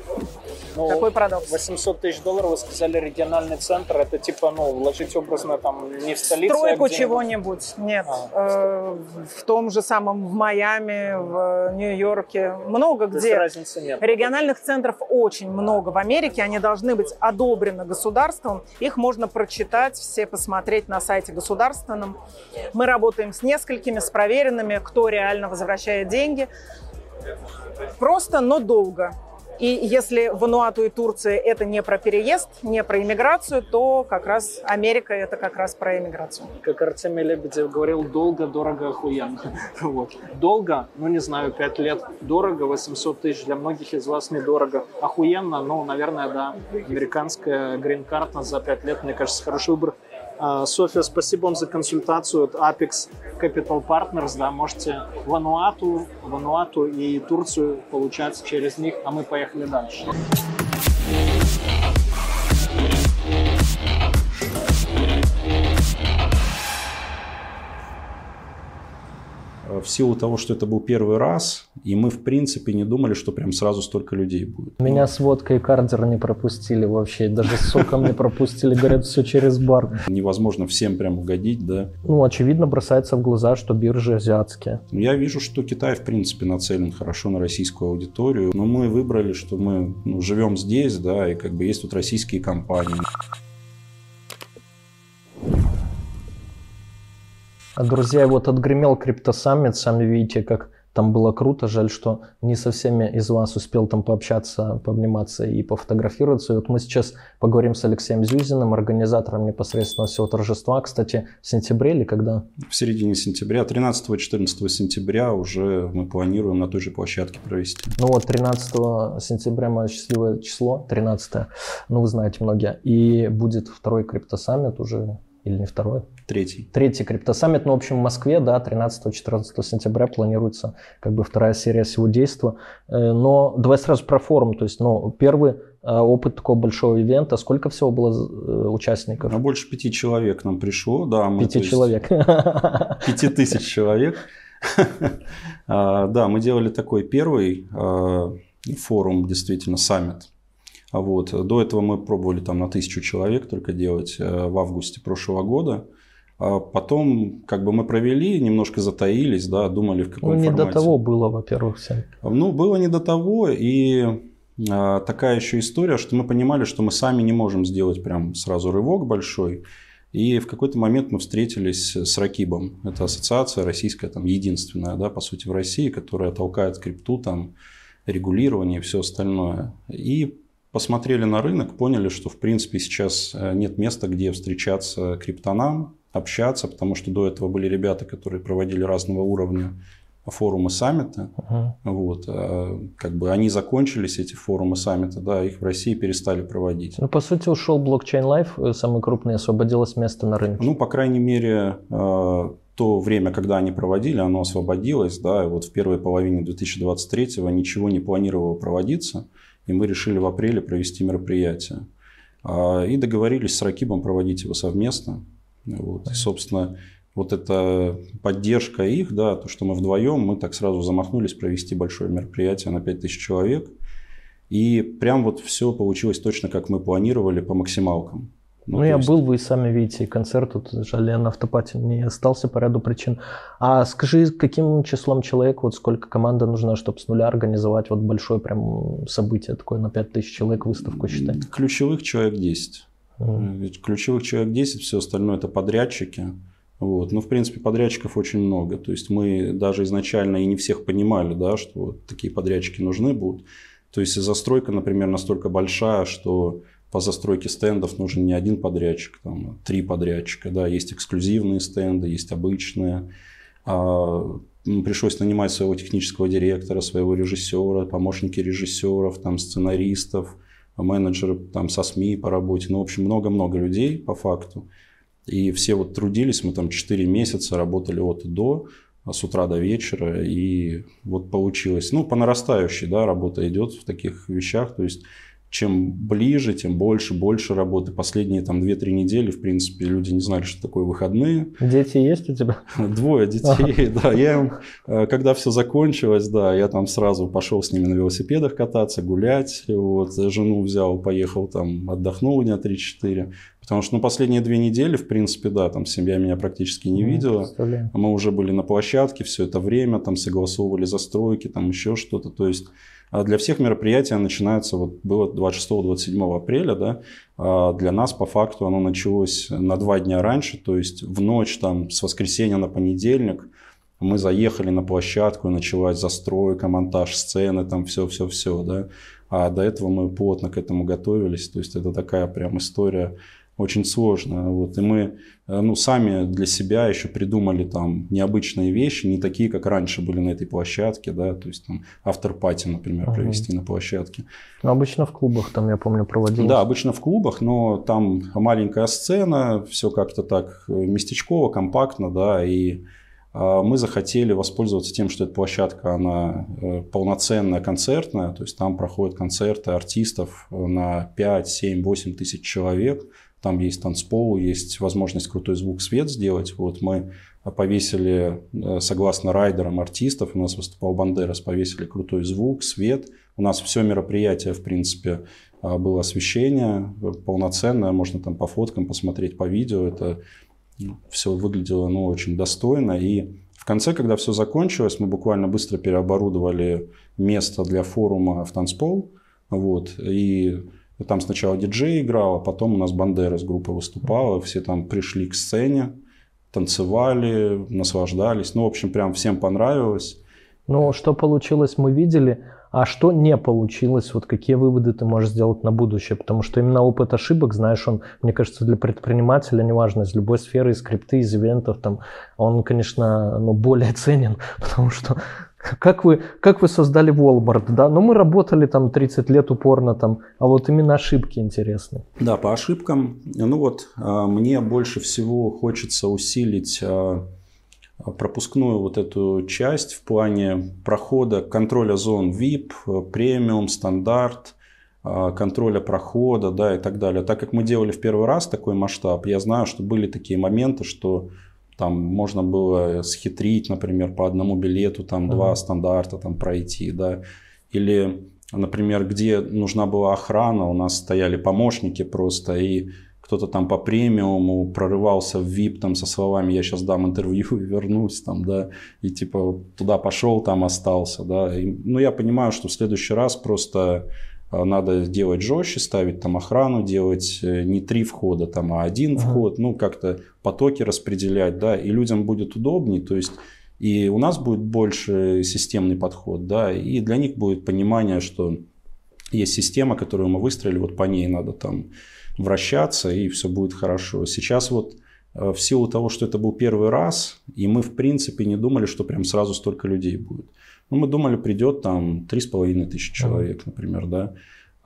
Ну, Такой парадокс. 800 тысяч долларов, вы сказали, региональный центр, это типа, ну, вложить образно там не в столице, Стройку а чего-нибудь. Нет. А, Э, в том же самом в Майами, в Нью-Йорке. Много То где. разницы нет. Региональных центров очень много в Америке. Они должны быть одобрены государством. Их можно прочитать, все посмотреть на сайте государственном. Мы работаем с несколькими, с проверенными, кто реально возвращает деньги. Просто, но долго. И если Вануату и Турция это не про переезд, не про иммиграцию, то как раз Америка это как раз про иммиграцию. Как Артемий Лебедев говорил, долго, дорого, охуенно. [laughs] Вот. Долго, ну не знаю, 5 лет. Дорого, 800 тысяч для многих из вас недорого. Охуенно, ну, наверное, да. Американская грин-карта за 5 лет, мне кажется, хороший выбор. А, Софья, спасибо вам за консультацию от Apex Capital Partners. Да, можете Вануату, Вануату и Турцию получать через них, а мы поехали дальше. В силу того, что это был первый раз, и мы, в принципе, не думали, что прям сразу столько людей будет. Меня с водкой и кардер не пропустили вообще, даже с соком не пропустили, говорят, все через бар. Невозможно всем прям угодить, да. Ну, очевидно, бросается в глаза, что биржи азиатские. Ну, Я вижу, что Китай, в принципе, нацелен хорошо на российскую аудиторию, но мы выбрали, что мы ну, живем здесь, да, и как бы есть тут российские компании. А, друзья, вот отгремел криптосаммит, сами видите, как Там было круто, жаль, что не со всеми из вас успел там пообщаться, пообниматься и пофотографироваться. И вот мы сейчас поговорим с Алексеем Зюзиным, организатором непосредственно всего торжества. Кстати, в сентябре или когда? В середине сентября, 13-14 сентября уже мы планируем на той же площадке провести. Ну вот, 13 сентября мое счастливое число, 13 ну вы знаете многие. И будет второй криптосаммит уже или не второй? Третий. Третий криптосаммит, ну, в общем, в Москве, да, 13-14 сентября планируется как бы вторая серия всего действия. Э, но давай сразу про форум, то есть, ну, первый э, опыт такого большого ивента. Сколько всего было э, участников? На больше пяти человек нам пришло, да. Мы, пяти человек. [laughs] Пяти тысяч человек. [laughs] А, да, мы делали такой первый а, форум, действительно, саммит вот. До этого мы пробовали там на тысячу человек только делать э, в августе прошлого года. А потом, как бы мы провели, немножко затаились, да, думали в каком ну, не формате. до того было, во-первых, все. Ну, было не до того, и а, такая еще история, что мы понимали, что мы сами не можем сделать прям сразу рывок большой. И в какой-то момент мы встретились с Ракибом. Это ассоциация российская, там, единственная, да, по сути, в России, которая толкает крипту, там, регулирование и все остальное. И посмотрели на рынок, поняли, что в принципе сейчас э, нет места, где встречаться криптонам, общаться, потому что до этого были ребята, которые проводили разного уровня форумы саммита. Uh-huh. Вот, а, как бы они закончились, эти форумы саммита, да, их в России перестали проводить. Ну, по сути, ушел блокчейн лайф, э, самый крупный, освободилось место на рынке. Ну, по крайней мере, э, то время, когда они проводили, оно освободилось, да, и вот в первой половине 2023 ничего не планировало проводиться и мы решили в апреле провести мероприятие. А, и договорились с Ракибом проводить его совместно. Вот. И, собственно, вот эта поддержка их, да, то, что мы вдвоем, мы так сразу замахнулись провести большое мероприятие на 5000 человек. И прям вот все получилось точно, как мы планировали по максималкам. Ну, ну я есть... был, вы сами видите, концерт, тут жаль, на автопате не остался по ряду причин. А скажи, каким числом человек, вот сколько команда нужна, чтобы с нуля организовать вот большое прям событие такое на 5000 человек, выставку, считай? Ключевых человек 10. Mm. Ключевых человек 10, все остальное это подрядчики. Вот. Ну, в принципе, подрядчиков очень много. То есть мы даже изначально и не всех понимали, да, что вот такие подрядчики нужны будут. То есть застройка, например, настолько большая, что по застройке стендов нужен не один подрядчик, там, а три подрядчика. Да, есть эксклюзивные стенды, есть обычные. А, пришлось нанимать своего технического директора, своего режиссера, помощники режиссеров, там, сценаристов, менеджеры там, со СМИ по работе. Ну, в общем, много-много людей по факту. И все вот трудились, мы там 4 месяца работали от и до, с утра до вечера, и вот получилось. Ну, по нарастающей, да, работа идет в таких вещах, то есть чем ближе, тем больше, больше работы. Последние там 2-3 недели, в принципе, люди не знали, что такое выходные. Дети есть у тебя? [laughs] Двое детей, да. Я им, э, когда все закончилось, да, я там сразу пошел с ними на велосипедах кататься, гулять. Вот, жену взял, поехал там, отдохнул дня 3-4. Потому что ну, последние две недели, в принципе, да, там семья меня практически не видела. Мы уже были на площадке все это время, там согласовывали застройки, там еще что-то. То есть для всех мероприятия начинается, вот было 26-27 апреля, да, а для нас по факту оно началось на два дня раньше, то есть в ночь там с воскресенья на понедельник мы заехали на площадку, началась застройка, монтаж сцены, там все-все-все, да, а до этого мы плотно к этому готовились, то есть это такая прям история очень сложно. Вот. И мы э, ну, сами для себя еще придумали там необычные вещи, не такие, как раньше были на этой площадке, да, то есть там автор-пати, например, ага. провести на площадке. Ну, обычно в клубах там, я помню, проводилось. Да, обычно в клубах, но там маленькая сцена, все как-то так э, местечково, компактно, да, и а, мы захотели воспользоваться тем, что эта площадка, она э, полноценная, концертная, то есть там проходят концерты артистов на 5, 7, 8 тысяч человек, там есть танцпол, есть возможность крутой звук, свет сделать. Вот мы повесили, э, согласно райдерам артистов, у нас выступал Бандерас, повесили крутой звук, свет. У нас все мероприятие, в принципе, э, было освещение полноценное, можно там по фоткам посмотреть, по видео. Это все выглядело ну, очень достойно. И в конце, когда все закончилось, мы буквально быстро переоборудовали место для форума в танцпол. Вот, и там сначала диджей играл, а потом у нас Бандера с группой выступала. Все там пришли к сцене, танцевали, наслаждались. Ну, в общем, прям всем понравилось. Ну, что получилось, мы видели. А что не получилось? Вот какие выводы ты можешь сделать на будущее? Потому что именно опыт ошибок, знаешь, он, мне кажется, для предпринимателя, неважно, из любой сферы, из крипты, из ивентов, там, он, конечно, ну, более ценен, [laughs] потому что как вы, как вы создали Walmart, да? Ну, мы работали там 30 лет упорно там, а вот именно ошибки интересны. Да, по ошибкам, ну вот, а, мне больше всего хочется усилить а, пропускную вот эту часть в плане прохода контроля зон VIP, премиум, стандарт, а, контроля прохода да, и так далее. Так как мы делали в первый раз такой масштаб, я знаю, что были такие моменты, что там можно было схитрить, например, по одному билету там uh-huh. два стандарта там пройти, да, или, например, где нужна была охрана, у нас стояли помощники просто и кто-то там по премиуму прорывался в VIP там со словами «я сейчас дам интервью и вернусь», там, да, и типа туда пошел, там остался, да. И, ну, я понимаю, что в следующий раз просто а, надо делать жестче, ставить там охрану, делать э, не три входа, там, а один ага. вход, ну, как-то потоки распределять, да, и людям будет удобнее, то есть и у нас будет больше системный подход, да, и для них будет понимание, что есть система, которую мы выстроили, вот по ней надо там вращаться, и все будет хорошо. Сейчас вот э, в силу того, что это был первый раз, и мы в принципе не думали, что прям сразу столько людей будет. Ну, мы думали, придет там 3,5 тысячи человек, например, да.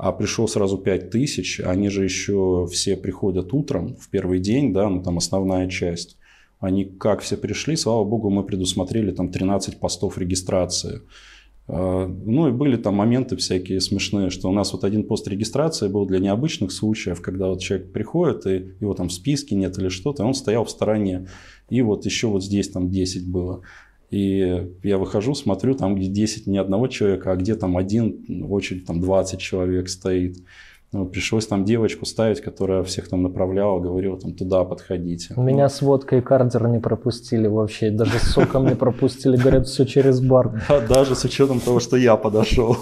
А пришло сразу 5 тысяч, они же еще все приходят утром в первый день, да, ну там основная часть. Они как все пришли, слава богу, мы предусмотрели там 13 постов регистрации. А, ну и были там моменты всякие смешные, что у нас вот один пост регистрации был для необычных случаев, когда вот человек приходит, и его там в списке нет или что-то, он стоял в стороне. И вот еще вот здесь там 10 было. И я выхожу, смотрю, там где 10 не одного человека, а где там один, очередь там 20 человек стоит. Ну, пришлось там девочку ставить, которая всех там направляла, говорила, там, туда подходите. Меня с водкой и кардер не пропустили вообще, даже с соком не пропустили, говорят, все через бар. [laughs] Да, даже с учетом того, что я подошел.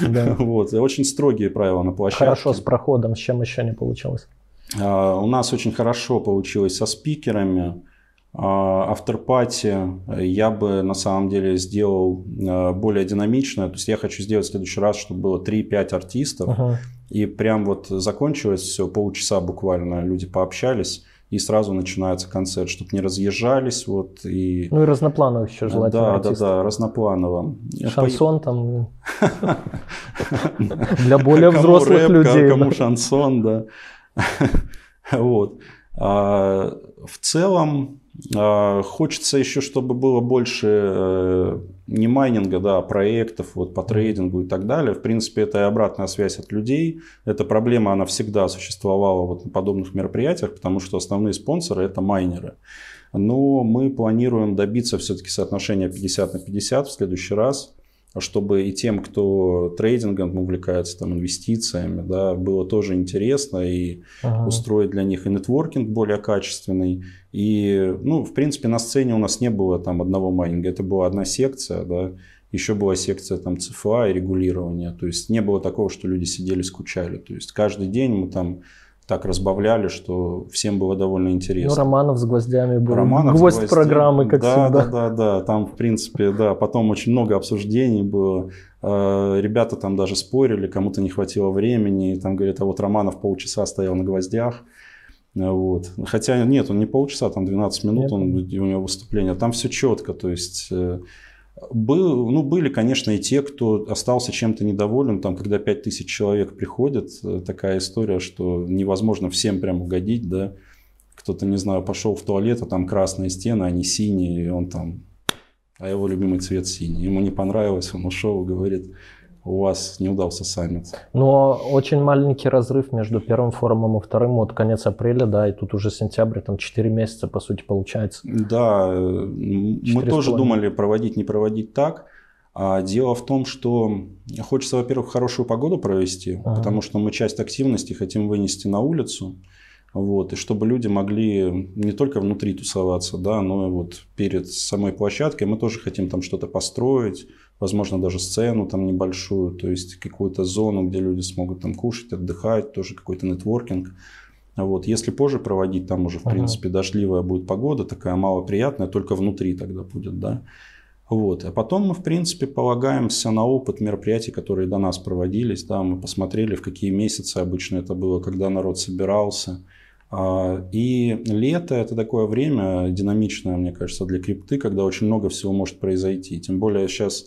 Да. [laughs] Вот, очень строгие правила на площадке. Хорошо с проходом, с чем еще не получилось? А, у нас очень хорошо получилось со спикерами. Авторпати я бы на самом деле сделал а, более динамично. То есть я хочу сделать в следующий раз, чтобы было 3-5 артистов. Uh-huh. И прям вот закончилось все, полчаса буквально люди пообщались, и сразу начинается концерт, чтобы не разъезжались. Вот, и... Ну и разноплановых еще желательно Да, артистов. да, да, разнопланово. Шансон там [laughs] для более взрослых людей. Кому шансон, да. [laughs] Вот. А, в целом, а, хочется еще, чтобы было больше э, не майнинга, да, а проектов вот, по трейдингу и так далее. В принципе, это и обратная связь от людей. Эта проблема, она всегда существовала вот на подобных мероприятиях, потому что основные спонсоры – это майнеры. Но мы планируем добиться все-таки соотношения 50 на 50 в следующий раз чтобы и тем, кто трейдингом увлекается, там, инвестициями, да, было тоже интересно и ага. устроить для них и нетворкинг более качественный. И, ну, в принципе, на сцене у нас не было там одного майнинга, это была одна секция, да, еще была секция там ЦФА и регулирования. То есть не было такого, что люди сидели, скучали. То есть каждый день мы там так разбавляли, что всем было довольно интересно. Ну, Романов с гвоздями был. Романов Гвоздь гвоздями. программы, как да, всегда. Да, да, да. Там, в принципе, да, потом очень много обсуждений было. Э, ребята там даже спорили, кому-то не хватило времени. Там говорят, а вот Романов полчаса стоял на гвоздях. Вот. Хотя нет, он не полчаса, там 12 минут он, у него выступление. Там все четко, то есть э, был, ну, были, конечно, и те, кто остался чем-то недоволен. Там, когда 5000 человек приходят, э, такая история, что невозможно всем прям угодить, да. Кто-то, не знаю, пошел в туалет, а там красные стены, они синие, и он там... А его любимый цвет синий. Ему не понравилось, он ушел и говорит, у вас не удался саммит. Но очень маленький разрыв между первым форумом и вторым, вот конец апреля, да, и тут уже сентябрь, там 4 месяца, по сути, получается. Да, э, мы тоже думали проводить, не проводить так. А дело в том, что хочется, во-первых, хорошую погоду провести, ага. потому что мы часть активности хотим вынести на улицу. Вот, и чтобы люди могли не только внутри тусоваться, да, но и вот перед самой площадкой мы тоже хотим там что-то построить, возможно, даже сцену там небольшую, то есть какую-то зону, где люди смогут там кушать, отдыхать, тоже какой-то нетворкинг. Вот. Если позже проводить, там уже, в uh-huh. принципе, дождливая будет погода, такая малоприятная, только внутри тогда будет, да. Вот. А потом мы, в принципе, полагаемся на опыт мероприятий, которые до нас проводились. Да, мы посмотрели, в какие месяцы обычно это было, когда народ собирался. А, и лето – это такое время динамичное, мне кажется, для крипты, когда очень много всего может произойти. Тем более сейчас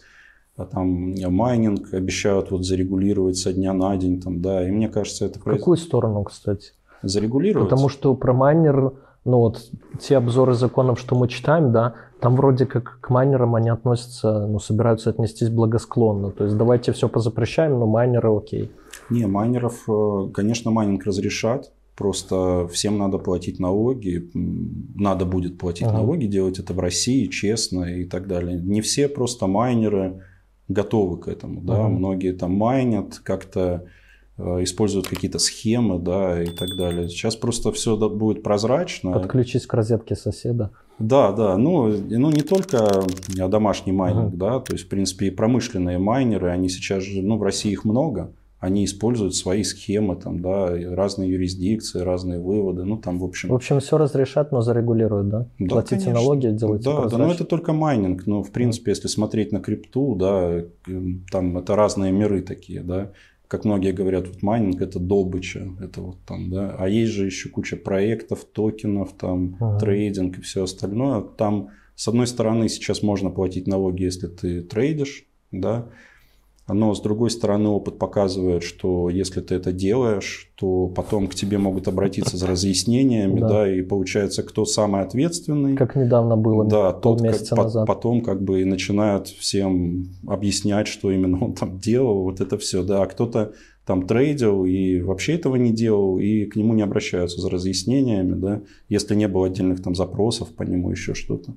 там майнинг обещают вот зарегулировать со дня на день, там, да, и мне кажется, это... В какую сторону, кстати? Зарегулировать? Потому что про майнер ну вот те обзоры законов, что мы читаем, да, там вроде как к майнерам они относятся, ну, собираются отнестись благосклонно. То есть давайте все позапрещаем, но майнеры окей. Не, майнеров, э, конечно, майнинг разрешат, просто всем надо платить налоги, надо будет платить ага. налоги, делать это в России честно и так далее. Не все просто майнеры готовы к этому, да, ага. многие там майнят как-то Э, используют какие-то схемы, да, и так далее. Сейчас просто все будет прозрачно. Подключись к розетке соседа. Да, да, ну, ну не только домашний майнинг, uh-huh. да, то есть, в принципе, и промышленные майнеры, они сейчас же, ну, в России их много, они используют свои схемы, там, да, разные юрисдикции, разные выводы, ну, там, в общем... В общем, все разрешат, но зарегулируют, да? да Платите конечно. налоги, делайте Да, да, но это только майнинг, но, в принципе, если смотреть на крипту, да, там это разные миры такие, да, как многие говорят, вот майнинг это добыча, это вот там, да, а есть же еще куча проектов, токенов, там, ага. трейдинг и все остальное. Там, с одной стороны, сейчас можно платить налоги, если ты трейдишь, да, но, с другой стороны, опыт показывает, что если ты это делаешь, то потом к тебе могут обратиться за разъяснениями, да, да и получается, кто самый ответственный. Как недавно было, да, тот как, назад. потом как бы и начинают всем объяснять, что именно он там делал, вот это все, да, а кто-то там трейдил и вообще этого не делал, и к нему не обращаются за разъяснениями, да, если не было отдельных там запросов по нему, еще что-то.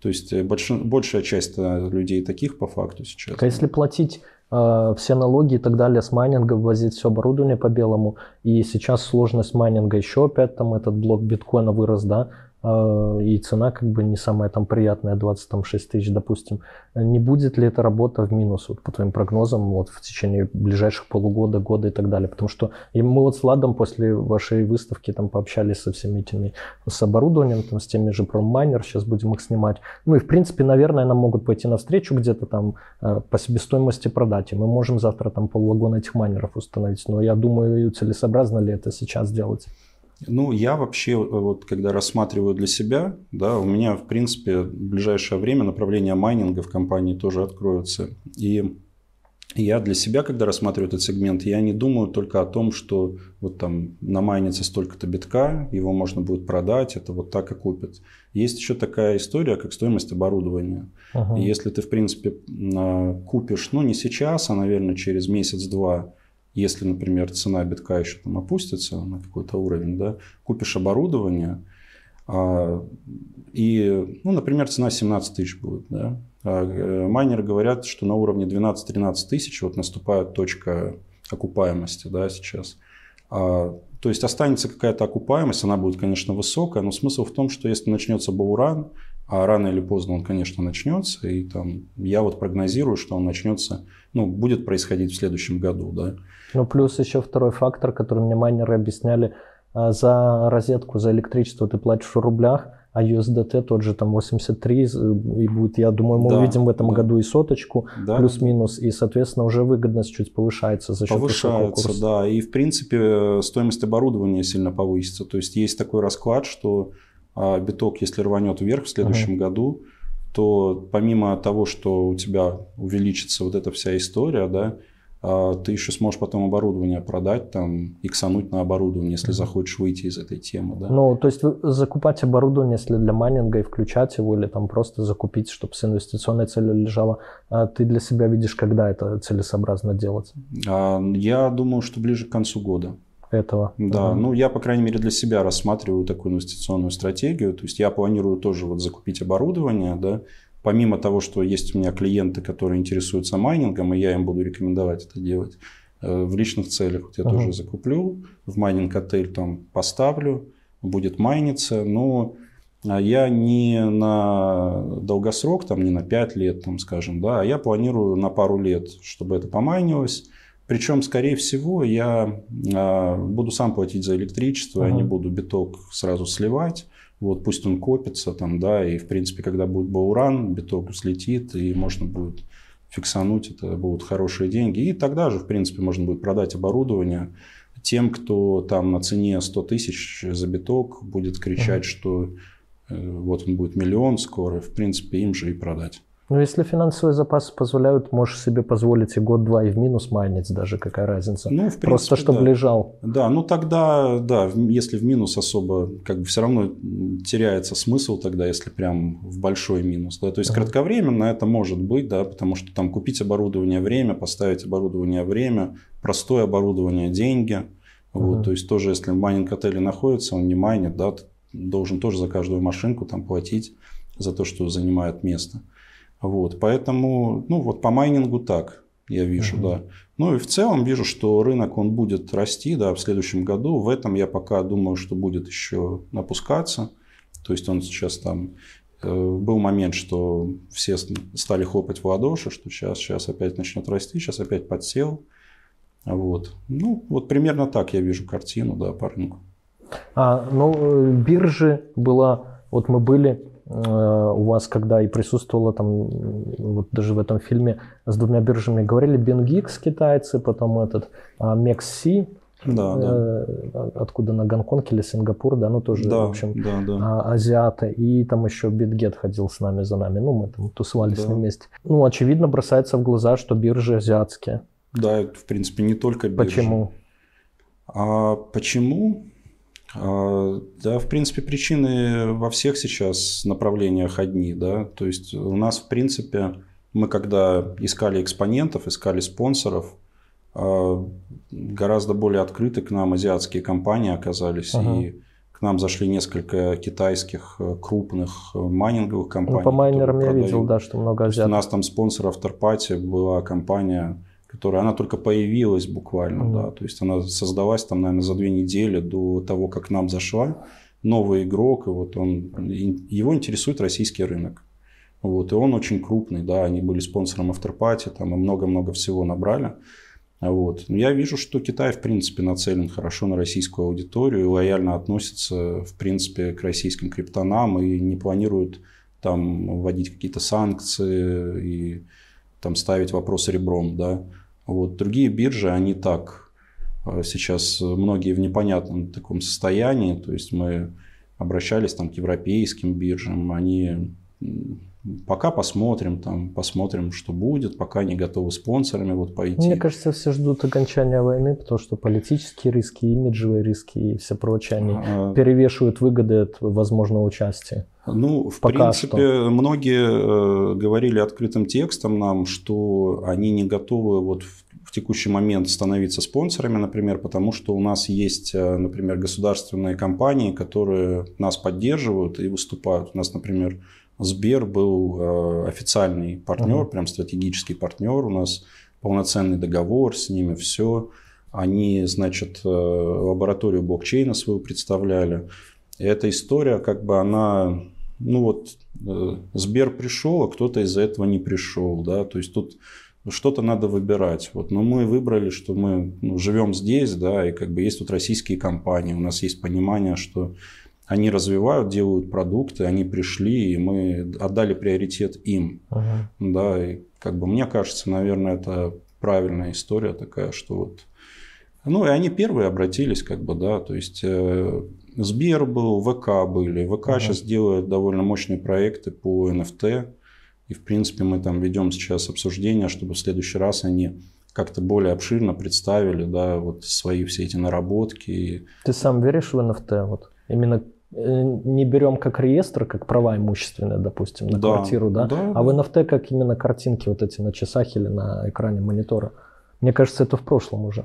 То есть э, больш... большая часть э, людей таких по факту сейчас. А если платить все налоги и так далее с майнинга ввозить все оборудование по белому. И сейчас сложность майнинга еще опять там этот блок биткоина вырос, да, и цена как бы не самая там приятная, 26 тысяч, допустим. Не будет ли эта работа в минус, вот, по твоим прогнозам, вот, в течение ближайших полугода, года и так далее? Потому что и мы вот с Ладом после вашей выставки там пообщались со всеми этими, с оборудованием, там, с теми же ProMiner, сейчас будем их снимать. Ну и, в принципе, наверное, нам могут пойти навстречу где-то там э, по себестоимости продать, и мы можем завтра там полвагона этих майнеров установить. Но я думаю, целесообразно ли это сейчас делать? Ну, я вообще, вот когда рассматриваю для себя, да, у меня, в принципе, в ближайшее время направление майнинга в компании тоже откроется. И я для себя, когда рассматриваю этот сегмент, я не думаю только о том, что вот там намайнится столько-то битка, его можно будет продать, это вот так и купят. Есть еще такая история, как стоимость оборудования. Ага. И если ты, в принципе, купишь, ну не сейчас, а, наверное, через месяц-два, если, например, цена битка еще там опустится на какой-то уровень, да, купишь оборудование, а, и, ну, например, цена 17 тысяч будет, да, а, э, майнеры говорят, что на уровне 12-13 тысяч вот наступает точка окупаемости, да, сейчас. А, то есть останется какая-то окупаемость, она будет, конечно, высокая, но смысл в том, что если начнется бауран, а рано или поздно он, конечно, начнется, и там я вот прогнозирую, что он начнется, ну, будет происходить в следующем году, да. Ну, плюс еще второй фактор, который мне майнеры объясняли, а, за розетку, за электричество ты платишь в рублях, а USDT тот же там 83, и будет, я думаю, мы да, увидим в этом да. году и соточку, да. плюс-минус, и, соответственно, уже выгодность чуть повышается за счет Повышается, курса. да, и, в принципе, стоимость оборудования сильно повысится, то есть есть такой расклад, что а, биток, если рванет вверх в следующем uh-huh. году, то помимо того, что у тебя увеличится вот эта вся история, да, а, ты еще сможешь потом оборудование продать, там, иксануть на оборудование, если захочешь выйти из этой темы, да. Ну, то есть закупать оборудование, если для майнинга и включать его, или там просто закупить, чтобы с инвестиционной целью лежало, а ты для себя видишь, когда это целесообразно делать? А, я думаю, что ближе к концу года этого. Да, ну я, по крайней мере, для себя рассматриваю такую инвестиционную стратегию. То есть я планирую тоже вот закупить оборудование, да, помимо того, что есть у меня клиенты, которые интересуются майнингом, и я им буду рекомендовать это делать, э, в личных целях вот я uh тоже закуплю, в майнинг-отель там поставлю, будет майниться, но а, я не на долгосрок, там, не на 5 лет, там, скажем, да, а я планирую на пару лет, чтобы это помайнилось. Причем, скорее всего, я а, буду сам платить за электричество, uh я не буду биток сразу сливать Вот пусть он копится там, да, и в принципе, когда будет бауран, биток взлетит, и можно будет фиксануть, это будут хорошие деньги. И тогда же, в принципе, можно будет продать оборудование тем, кто там на цене 100 тысяч за биток будет кричать, uh-huh. что э, вот он будет миллион скоро, в принципе, им же и продать. Ну, если финансовые запасы позволяют, можешь себе позволить и год-два и в минус майнить даже, какая разница. Ну, в принципе, Просто чтобы да. лежал. Да, ну тогда, да, если в минус особо, как бы все равно теряется смысл тогда, если прям в большой минус. Да? То есть uh-huh. кратковременно это может быть, да, потому что там купить оборудование время, поставить оборудование время, простое оборудование деньги. Uh-huh. Вот, то есть тоже, если в майнинг-отеле находится, он не майнит, да, должен тоже за каждую машинку там платить за то, что занимает место. Вот, поэтому, ну вот по майнингу так я вижу, uh-huh. да. Ну и в целом вижу, что рынок он будет расти, да, в следующем году. В этом я пока думаю, что будет еще напускаться. То есть он сейчас там э, был момент, что все стали хлопать в ладоши, что сейчас, сейчас опять начнет расти, сейчас опять подсел. Вот. Ну, вот примерно так я вижу картину, да, по рынку. А, ну, э, биржи была, вот мы были у вас, когда и присутствовала там, вот даже в этом фильме с двумя биржами, говорили BingX китайцы, потом этот а, MexC, да, э, да. откуда на Гонконг или Сингапур, да, ну тоже, да, в общем, да, да. А, азиаты. И там еще Битгет ходил с нами, за нами, ну мы там тусовали да. с ним вместе. Ну, очевидно, бросается в глаза, что биржи азиатские. Да, в принципе, не только биржи. Почему? А почему? А, да, в принципе, причины во всех сейчас направлениях одни. Да? То есть у нас, в принципе, мы когда искали экспонентов, искали спонсоров, а, гораздо более открыты к нам азиатские компании оказались. Ага. И к нам зашли несколько китайских э, крупных э, майнинговых компаний. Ну, по майнерам я видел, да, что много азиатов. У нас там спонсоров Тарпати была компания которая, она только появилась буквально, mm-hmm. да, то есть она создалась там, наверное, за две недели до того, как нам зашла, новый игрок, и вот он, его интересует российский рынок. Вот, и он очень крупный, да, они были спонсором Afterparty, там и много-много всего набрали. Вот. Но я вижу, что Китай, в принципе, нацелен хорошо на российскую аудиторию и лояльно относится, в принципе, к российским криптонам и не планирует там вводить какие-то санкции и там ставить вопрос ребром, да. Вот. Другие биржи, они так э, сейчас многие в непонятном таком состоянии. То есть мы обращались там к европейским биржам, они пока посмотрим, там, посмотрим, что будет, пока не готовы спонсорами вот пойти. Мне кажется, все ждут окончания войны, потому что политические риски, имиджевые риски и все прочее, они а... перевешивают выгоды от возможного участия. Ну, в Пока принципе, что. многие э, говорили открытым текстом нам, что они не готовы вот в, в текущий момент становиться спонсорами, например, потому что у нас есть, э, например, государственные компании, которые нас поддерживают и выступают. У нас, например, Сбер был э, официальный партнер, uh-huh. прям стратегический партнер. У нас полноценный договор с ними, все. Они, значит, э, лабораторию блокчейна свою представляли. И эта история, как бы она ну вот э, Сбер пришел, а кто-то из-за этого не пришел, да, то есть тут что-то надо выбирать. Вот, но мы выбрали, что мы ну, живем здесь, да, и как бы есть тут российские компании, у нас есть понимание, что они развивают, делают продукты, они пришли, и мы отдали приоритет им, uh-huh. да, и как бы мне кажется, наверное, это правильная история такая, что вот, ну и они первые обратились, как бы, да, то есть э, Сбер был, ВК были. ВК ага. сейчас делает довольно мощные проекты по NFT. И, в принципе, мы там ведем сейчас обсуждение, чтобы в следующий раз они как-то более обширно представили, да, вот свои все эти наработки. Ты сам веришь в NFT? Вот именно не берем как реестр, как права имущественные, допустим, на да, квартиру, да? да? А в NFT как именно картинки вот эти на часах или на экране монитора. Мне кажется, это в прошлом уже.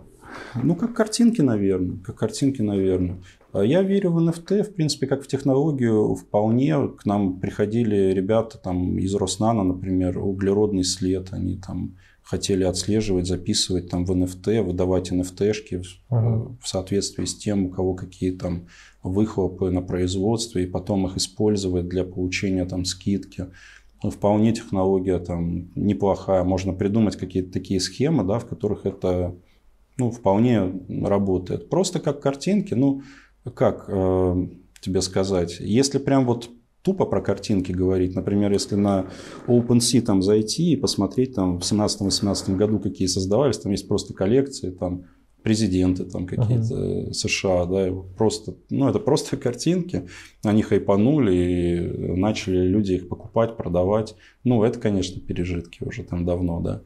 Ну, как картинки, наверное. Как картинки, наверное. А я верю в NFT, в принципе, как в технологию вполне. К нам приходили ребята там, из Роснана, например, углеродный след. Они там хотели отслеживать, записывать там в NFT, выдавать NFT-шки uh-huh. в соответствии с тем, у кого какие там выхлопы на производстве, и потом их использовать для получения там скидки. Ну, вполне технология там неплохая. Можно придумать какие-то такие схемы, да, в которых это ну, вполне работает. Просто как картинки, ну, как, э, тебе сказать. Если прям вот тупо про картинки говорить, например, если на OpenSea там зайти и посмотреть там в 17-18 году, какие создавались, там есть просто коллекции, там президенты там какие-то uh-huh. США, да, просто, ну это просто [laughs] картинки, они хайпанули и начали люди их покупать, продавать, ну это, конечно, пережитки уже там давно, да.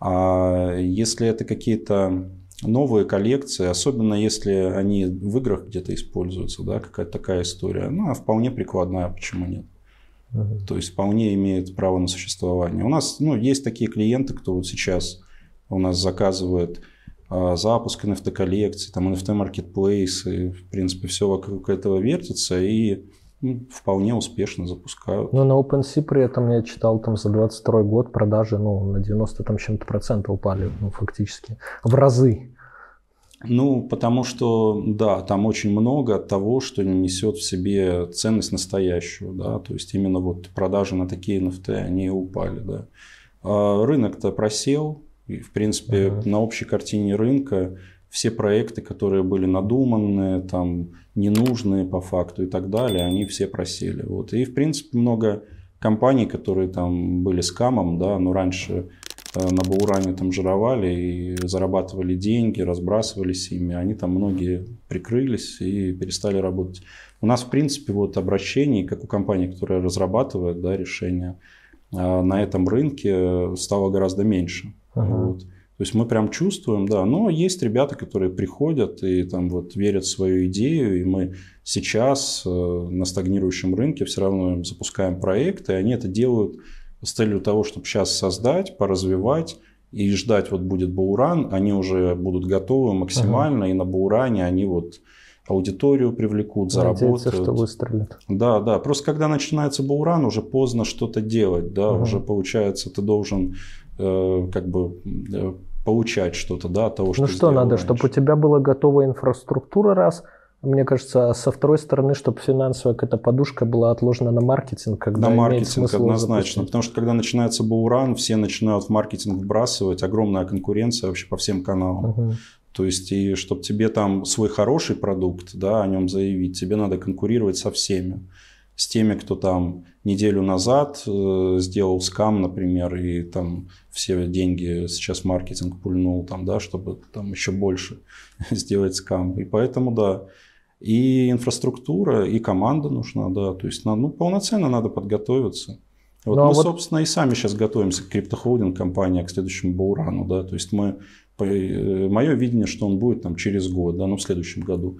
А если это какие-то новые коллекции, особенно если они в играх где-то используются, да, какая-то такая история, ну, а вполне прикладная, почему нет? Uh-huh. То есть вполне имеет право на существование. У нас ну, есть такие клиенты, кто вот сейчас у нас заказывает а, запуск NFT-коллекций, там NFT-маркетплейс, и, в принципе, все вокруг этого вертится, и ну, вполне успешно запускают. Но на OpenSea при этом я читал, там за 22 год продажи ну, на 90 там чем-то процентов упали, ну, фактически, в разы. Ну, потому что, да, там очень много того, что несет в себе ценность настоящую, да, то есть именно вот продажи на такие NFT, они упали, да. А рынок-то просел, и, в принципе, uh-huh. на общей картине рынка все проекты, которые были надуманные, там, ненужные по факту и так далее, они все просели. Вот. И, в принципе, много компаний, которые там были скамом, да, но раньше э, на Бауране там жировали и зарабатывали деньги, разбрасывались ими, они там многие прикрылись и перестали работать. У нас, в принципе, вот обращений, как у компании, которая разрабатывает да, решения, э, на этом рынке стало гораздо меньше. Uh-huh. Вот. То есть мы прям чувствуем, да, но есть ребята, которые приходят и там вот верят в свою идею, и мы сейчас э, на стагнирующем рынке все равно запускаем проекты, и они это делают с целью того, чтобы сейчас создать, поразвивать и ждать вот будет Бауран, они уже будут готовы максимально, uh-huh. и на Бауране они вот аудиторию привлекут, заработают. Надеяться, что выстрелит. Да, да. Просто когда начинается Бауран, уже поздно что-то делать, да, uh-huh. уже получается ты должен как бы э, получать что-то, да, от того, что Ну что надо, раньше. чтобы у тебя была готовая инфраструктура, раз, мне кажется, а со второй стороны, чтобы финансовая какая-то подушка была отложена на маркетинг, когда На маркетинг однозначно, потому что когда начинается Бауран, все начинают в маркетинг вбрасывать, огромная конкуренция вообще по всем каналам. Угу. То есть, и чтобы тебе там свой хороший продукт, да, о нем заявить, тебе надо конкурировать со всеми с теми, кто там неделю назад э, сделал скам, например, и там все деньги сейчас маркетинг пульнул, там, да, чтобы там еще больше [laughs] сделать скам. И поэтому, да, и инфраструктура, и команда нужна, да, то есть ну, полноценно надо подготовиться. Вот ну, а мы, вот... собственно, и сами сейчас готовимся к криптохолдинг компании, к следующему Баурану, да, то есть мы, э, мое видение, что он будет там через год, да, ну, в следующем году.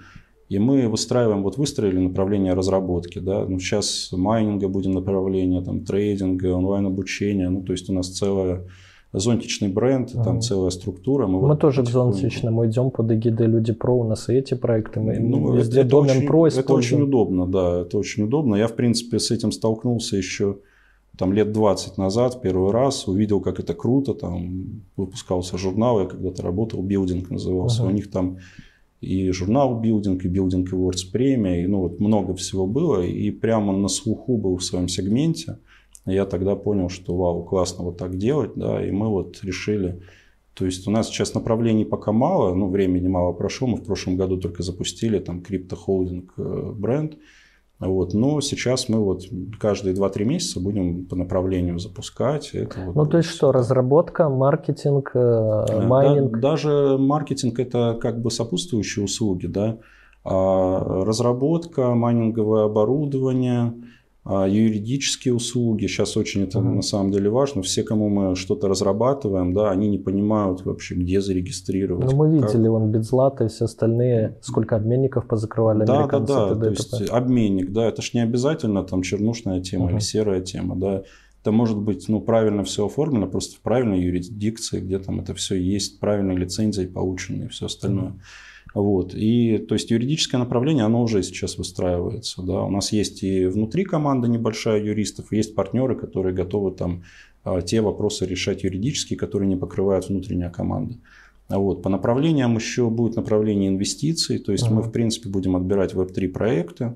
И мы выстраиваем, вот выстроили направление разработки, да, ну, сейчас майнинга будем направление, там, трейдинга, онлайн-обучения, ну, то есть у нас целая зонтичный бренд, ага. там целая структура. Мы, мы вот тоже к зонтичному идем под эгидой Люди Про, у нас и эти проекты, мы ну, везде это Domain очень, используем. Это очень удобно, да, это очень удобно. Я, в принципе, с этим столкнулся еще там лет 20 назад, первый раз, увидел, как это круто, там выпускался журнал, я когда-то работал, билдинг назывался, ага. у них там и журнал Building, и Building Awards премия, и ну вот много всего было, и прямо на слуху был в своем сегменте. Я тогда понял, что вау, классно вот так делать, да, и мы вот решили, то есть у нас сейчас направлений пока мало, ну времени мало прошло, мы в прошлом году только запустили там крипто-холдинг э, бренд, вот. Но сейчас мы вот каждые 2-3 месяца будем по направлению запускать. Это вот ну, то есть что, разработка, маркетинг, э, майнинг? Да, даже маркетинг – это как бы сопутствующие услуги, да. А разработка, майнинговое оборудование – а юридические услуги, сейчас очень это uh-huh. на самом деле важно. Все, кому мы что-то разрабатываем, да, они не понимают вообще, где зарегистрировать. Ну, мы видели, как... вон Битзлата и все остальные, сколько обменников позакрывали да, американцы. Да, да, да, то есть обменник, да, это ж не обязательно там чернушная тема uh-huh. или серая тема, да. Это может быть, ну, правильно все оформлено, просто в правильной юрисдикции, где там это все есть, правильной лицензией полученной и все остальное. Uh-huh. Вот. И, то есть юридическое направление, оно уже сейчас выстраивается. Да. У нас есть и внутри команда небольшая юристов, есть партнеры, которые готовы там а, те вопросы решать юридически, которые не покрывают внутренняя команда. Вот. По направлениям еще будет направление инвестиций, то есть uh-huh. мы, в принципе, будем отбирать веб-3 проекты,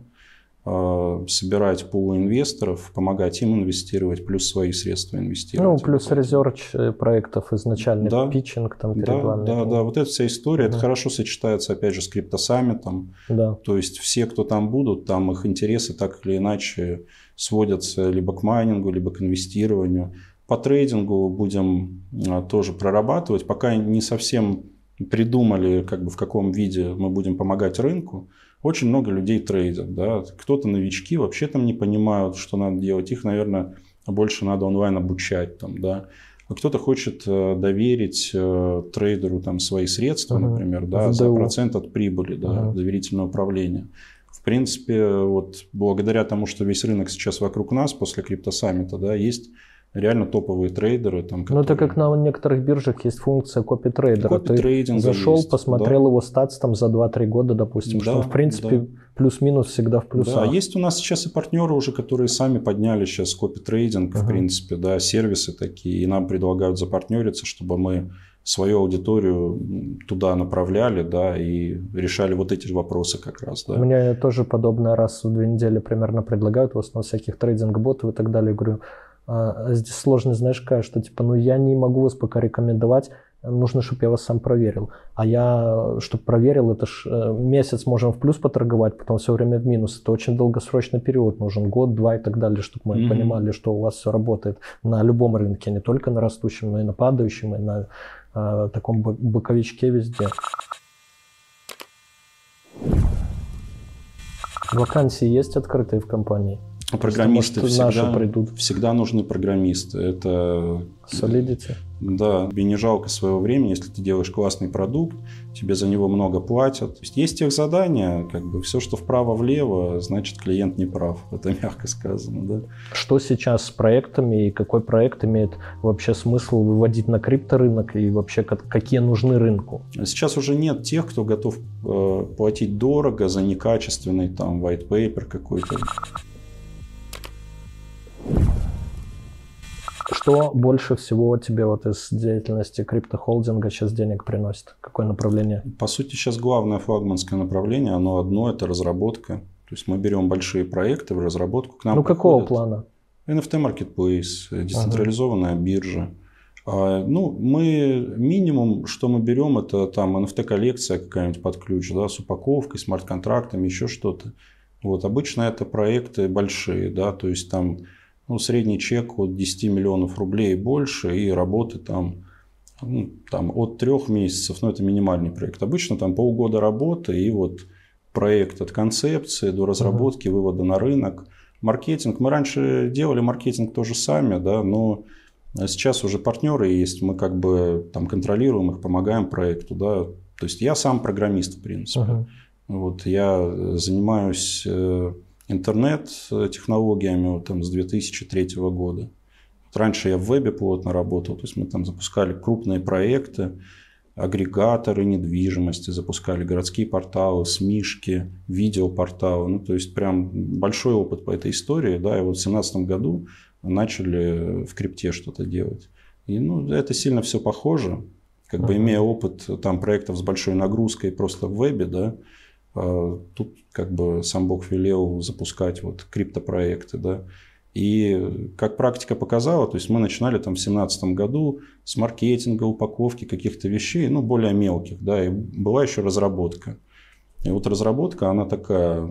собирать пул инвесторов, помогать им инвестировать, плюс свои средства инвестировать. Ну, плюс резерч э, проектов изначально, Да. питчинг там Да, да, да, вот эта вся история, это Мгм. хорошо сочетается, опять же, с криптосаммитом. Да. То есть все, кто там будут, там их интересы так или иначе сводятся либо к майнингу, либо к инвестированию. По трейдингу будем а, тоже прорабатывать. Пока не совсем придумали, как бы в каком виде мы будем помогать рынку. Очень много людей трейдят. Да? Кто-то новички вообще там не понимают, что надо делать. Их, наверное, больше надо онлайн обучать. Там, да? А кто-то хочет э, доверить э, трейдеру там, свои средства, Мгм. например, да, за процент от прибыли, да, Ага. доверительное управление. В принципе, вот благодаря тому, что весь рынок сейчас вокруг нас после криптосаммита, да, есть реально топовые трейдеры. Там, Ну, это которые- как на некоторых биржах есть функция копи-трейдера. Ты Копи-трейдинга зашел, есть, посмотрел его статс там за 2-3 года, допустим, что Да, он, в принципе, да. плюс-минус всегда в плюсах. Да, есть у нас сейчас и партнеры уже, которые сами подняли сейчас копи-трейдинг, в Ага. принципе, да, сервисы такие, и нам предлагают запартнериться, чтобы мы свою аудиторию туда направляли, да, и решали вот эти вопросы как раз, да. Мне тоже подобное раз в две недели примерно предлагают, в основном всяких трейдинг-ботов и так далее. Я говорю, а здесь сложность, знаешь, какая, что типа, ну я не могу вас пока рекомендовать, нужно, чтобы я вас сам проверил. А я, чтобы проверил, это ж э, месяц можем в плюс поторговать, потом все время в минус. Это очень долгосрочный период, нужен год, два и так далее, чтобы мы Мгм. понимали, что у вас все работает на любом рынке, не только на растущем, но и на падающем, и на э, таком бо- боковичке везде. Вакансии есть открытые в компании? Программисты Может, наши всегда, придут. всегда нужны программисты. Это Solidity? Да, тебе не жалко своего времени, если ты делаешь классный продукт, тебе за него много платят. Есть, тех задания, как бы все, что вправо-влево, значит клиент не прав. [laughs] Это мягко сказано, да. Что сейчас с проектами и какой проект имеет вообще смысл выводить на крипторынок и вообще как- какие нужны рынку? Сейчас уже нет тех, кто готов э, платить дорого за некачественный там white paper какой-то. Что больше всего тебе вот из деятельности криптохолдинга сейчас денег приносит? Какое направление? По сути, сейчас главное флагманское направление, оно одно, это разработка. То есть мы берем большие проекты в разработку. К нам ну, какого плана? NFT Marketplace, э, децентрализованная биржа. А, Ну, мы минимум, что мы берем, это там NFT-коллекция какая-нибудь под ключ, да, с упаковкой, смарт-контрактами, еще что-то. Вот, обычно это проекты большие, да, то есть там ну, средний чек от 10 миллионов рублей и больше, и работы там, ну, там от трех месяцев, ну, это минимальный проект. Обычно там полгода работы, и вот проект от концепции до разработки, вывода на рынок. Маркетинг. Мы раньше делали маркетинг тоже сами, да, но сейчас уже партнеры есть, мы как бы там контролируем их, помогаем проекту, да. То есть я сам программист, в принципе. Ага. Вот, я занимаюсь э, интернет-технологиями вот, там, с 2003 года. Вот раньше я в вебе плотно работал, то есть мы там запускали крупные проекты, агрегаторы недвижимости, запускали городские порталы, СМИшки, видеопорталы. Ну, то есть прям большой опыт по этой истории. Да, и вот в 2017 году начали в крипте что-то делать. И ну, это сильно все похоже. Как бы имея опыт там проектов с большой нагрузкой просто в вебе, да, тут как бы сам Бог велел запускать вот криптопроекты, да. И как практика показала, то есть мы начинали там в 2017 году с маркетинга, упаковки каких-то вещей, ну, более мелких, да, и была еще разработка. И вот разработка, она такая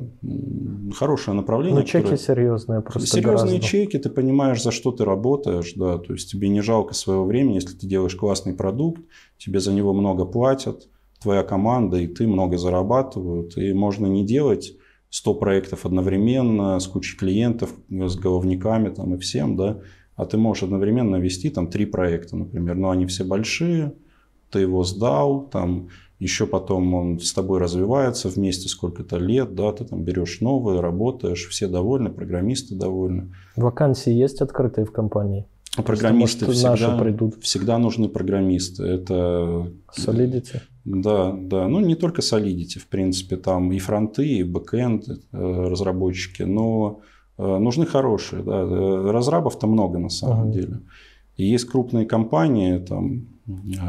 хорошее направление. Ну, чеки которое- серьезные просто Серьезные гораздо. чеки, ты понимаешь, за что ты работаешь, да, то есть тебе не жалко своего времени, если ты делаешь классный продукт, тебе за него много платят, твоя команда и ты много зарабатывают, и можно не делать 100 проектов одновременно с кучей клиентов, с головниками там и всем, да, а ты можешь одновременно вести там три проекта, например, но они все большие, ты его сдал, там еще потом он с тобой развивается вместе сколько-то лет, да, ты там берешь новые, работаешь, все довольны, программисты довольны. Вакансии есть открытые в компании? А Программисты наши всегда, придут. всегда нужны программисты. Это Solidity? да, да. Ну, не только Solidity, в принципе, там и фронты, и бэкэнд э, разработчики, но э, нужны хорошие. Да. Э, Разрабов-то много на самом Ага. деле. И есть крупные компании, там,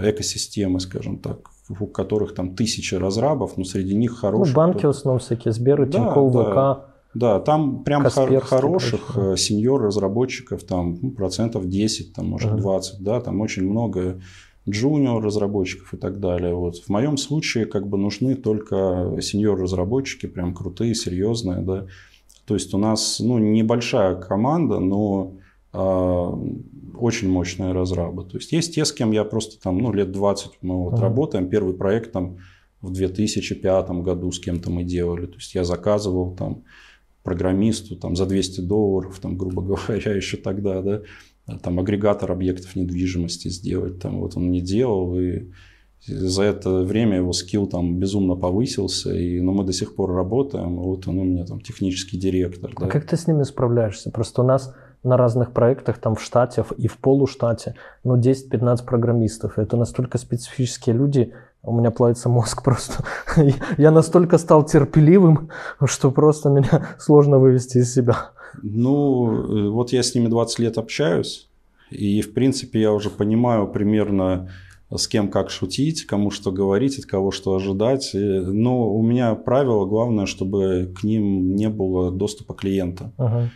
экосистемы, скажем так, у которых там тысячи разрабов, но среди них Ну, хороших. банки кто- в основном всякие, Сберы, Да, Тинькофф, да. ВК. Да, там прям хор- хороших прочее. э, сеньор-разработчиков, там ну, процентов 10, там, может, Ага. 20, да, там очень много джуниор-разработчиков и так далее. Вот. В моем случае как бы нужны только сеньор-разработчики, прям крутые, серьезные, да. То есть у нас, ну, небольшая команда, но а, очень мощная разраба. То есть есть те, с кем я просто там, ну, лет 20 мы вот Ага. работаем. Первый проект там в 2005 году с кем-то мы делали. То есть я заказывал там программисту там за 200 долларов, там, грубо [laughs] говоря, еще тогда, да, там агрегатор объектов недвижимости сделать, там вот он не делал, и за это время его скилл там безумно повысился, и, но мы до сих пор работаем, и вот он у меня там технический директор. А да. как ты с ними справляешься? Просто у нас на разных проектах, там в штате и в полуштате, ну, 10-15 программистов. Это настолько специфические люди, у меня плавится мозг [laughs] просто. Я настолько стал терпеливым, что просто меня [laughs] сложно вывести из себя. Ну, э, вот я с ними 20 лет общаюсь, и, в принципе, я уже понимаю примерно, с кем как шутить, кому что говорить, от кого что ожидать. И- Но у меня правило главное, чтобы к ним не было доступа клиента. Ага.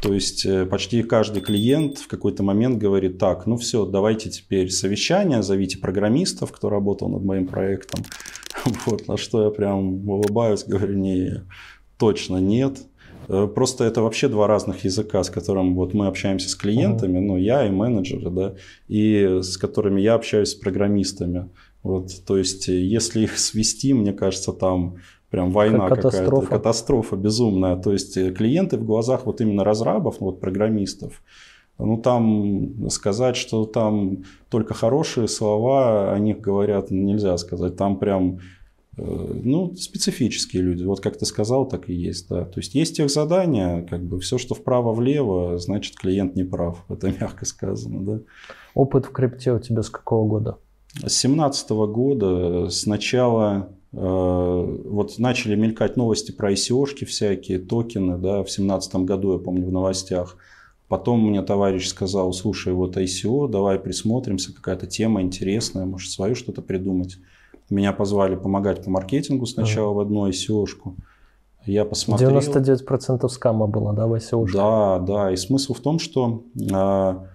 То есть э, почти каждый клиент в какой-то момент говорит, так, ну все, давайте теперь совещание, зовите программистов, кто работал над моим проектом. [laughs] Вот, на что я прям улыбаюсь, говорю, не, точно нет. Э, Просто это вообще два разных языка, с которым вот мы общаемся с клиентами, ну я и менеджеры, да, и с которыми я общаюсь с программистами. Вот, то есть, если их [laughs] свести, мне кажется, там прям война какая-то, катастрофа. катастрофа безумная. То есть э, клиенты в глазах вот именно разрабов, ну, вот программистов, ну там сказать, что там только хорошие слова о них говорят, нельзя сказать. Там прям э, ну, специфические люди. Вот как ты сказал, так и есть, да. То есть есть их задания, как бы все, что вправо-влево, значит клиент не прав. [laughs] Это мягко сказано, да. Опыт в крипте у тебя с какого года? С 2017 года сначала э, вот начали мелькать новости про ICO-шки всякие, токены, да, в 2017 году, я помню, в новостях. Потом мне товарищ сказал, слушай, вот ICO, давай присмотримся, какая-то тема интересная, может, свою что-то придумать. Меня позвали помогать по маркетингу сначала в одну ICO-шку. Я посмотрел. 99% скама было, да, в ICO? Да, да. И смысл в том, что а,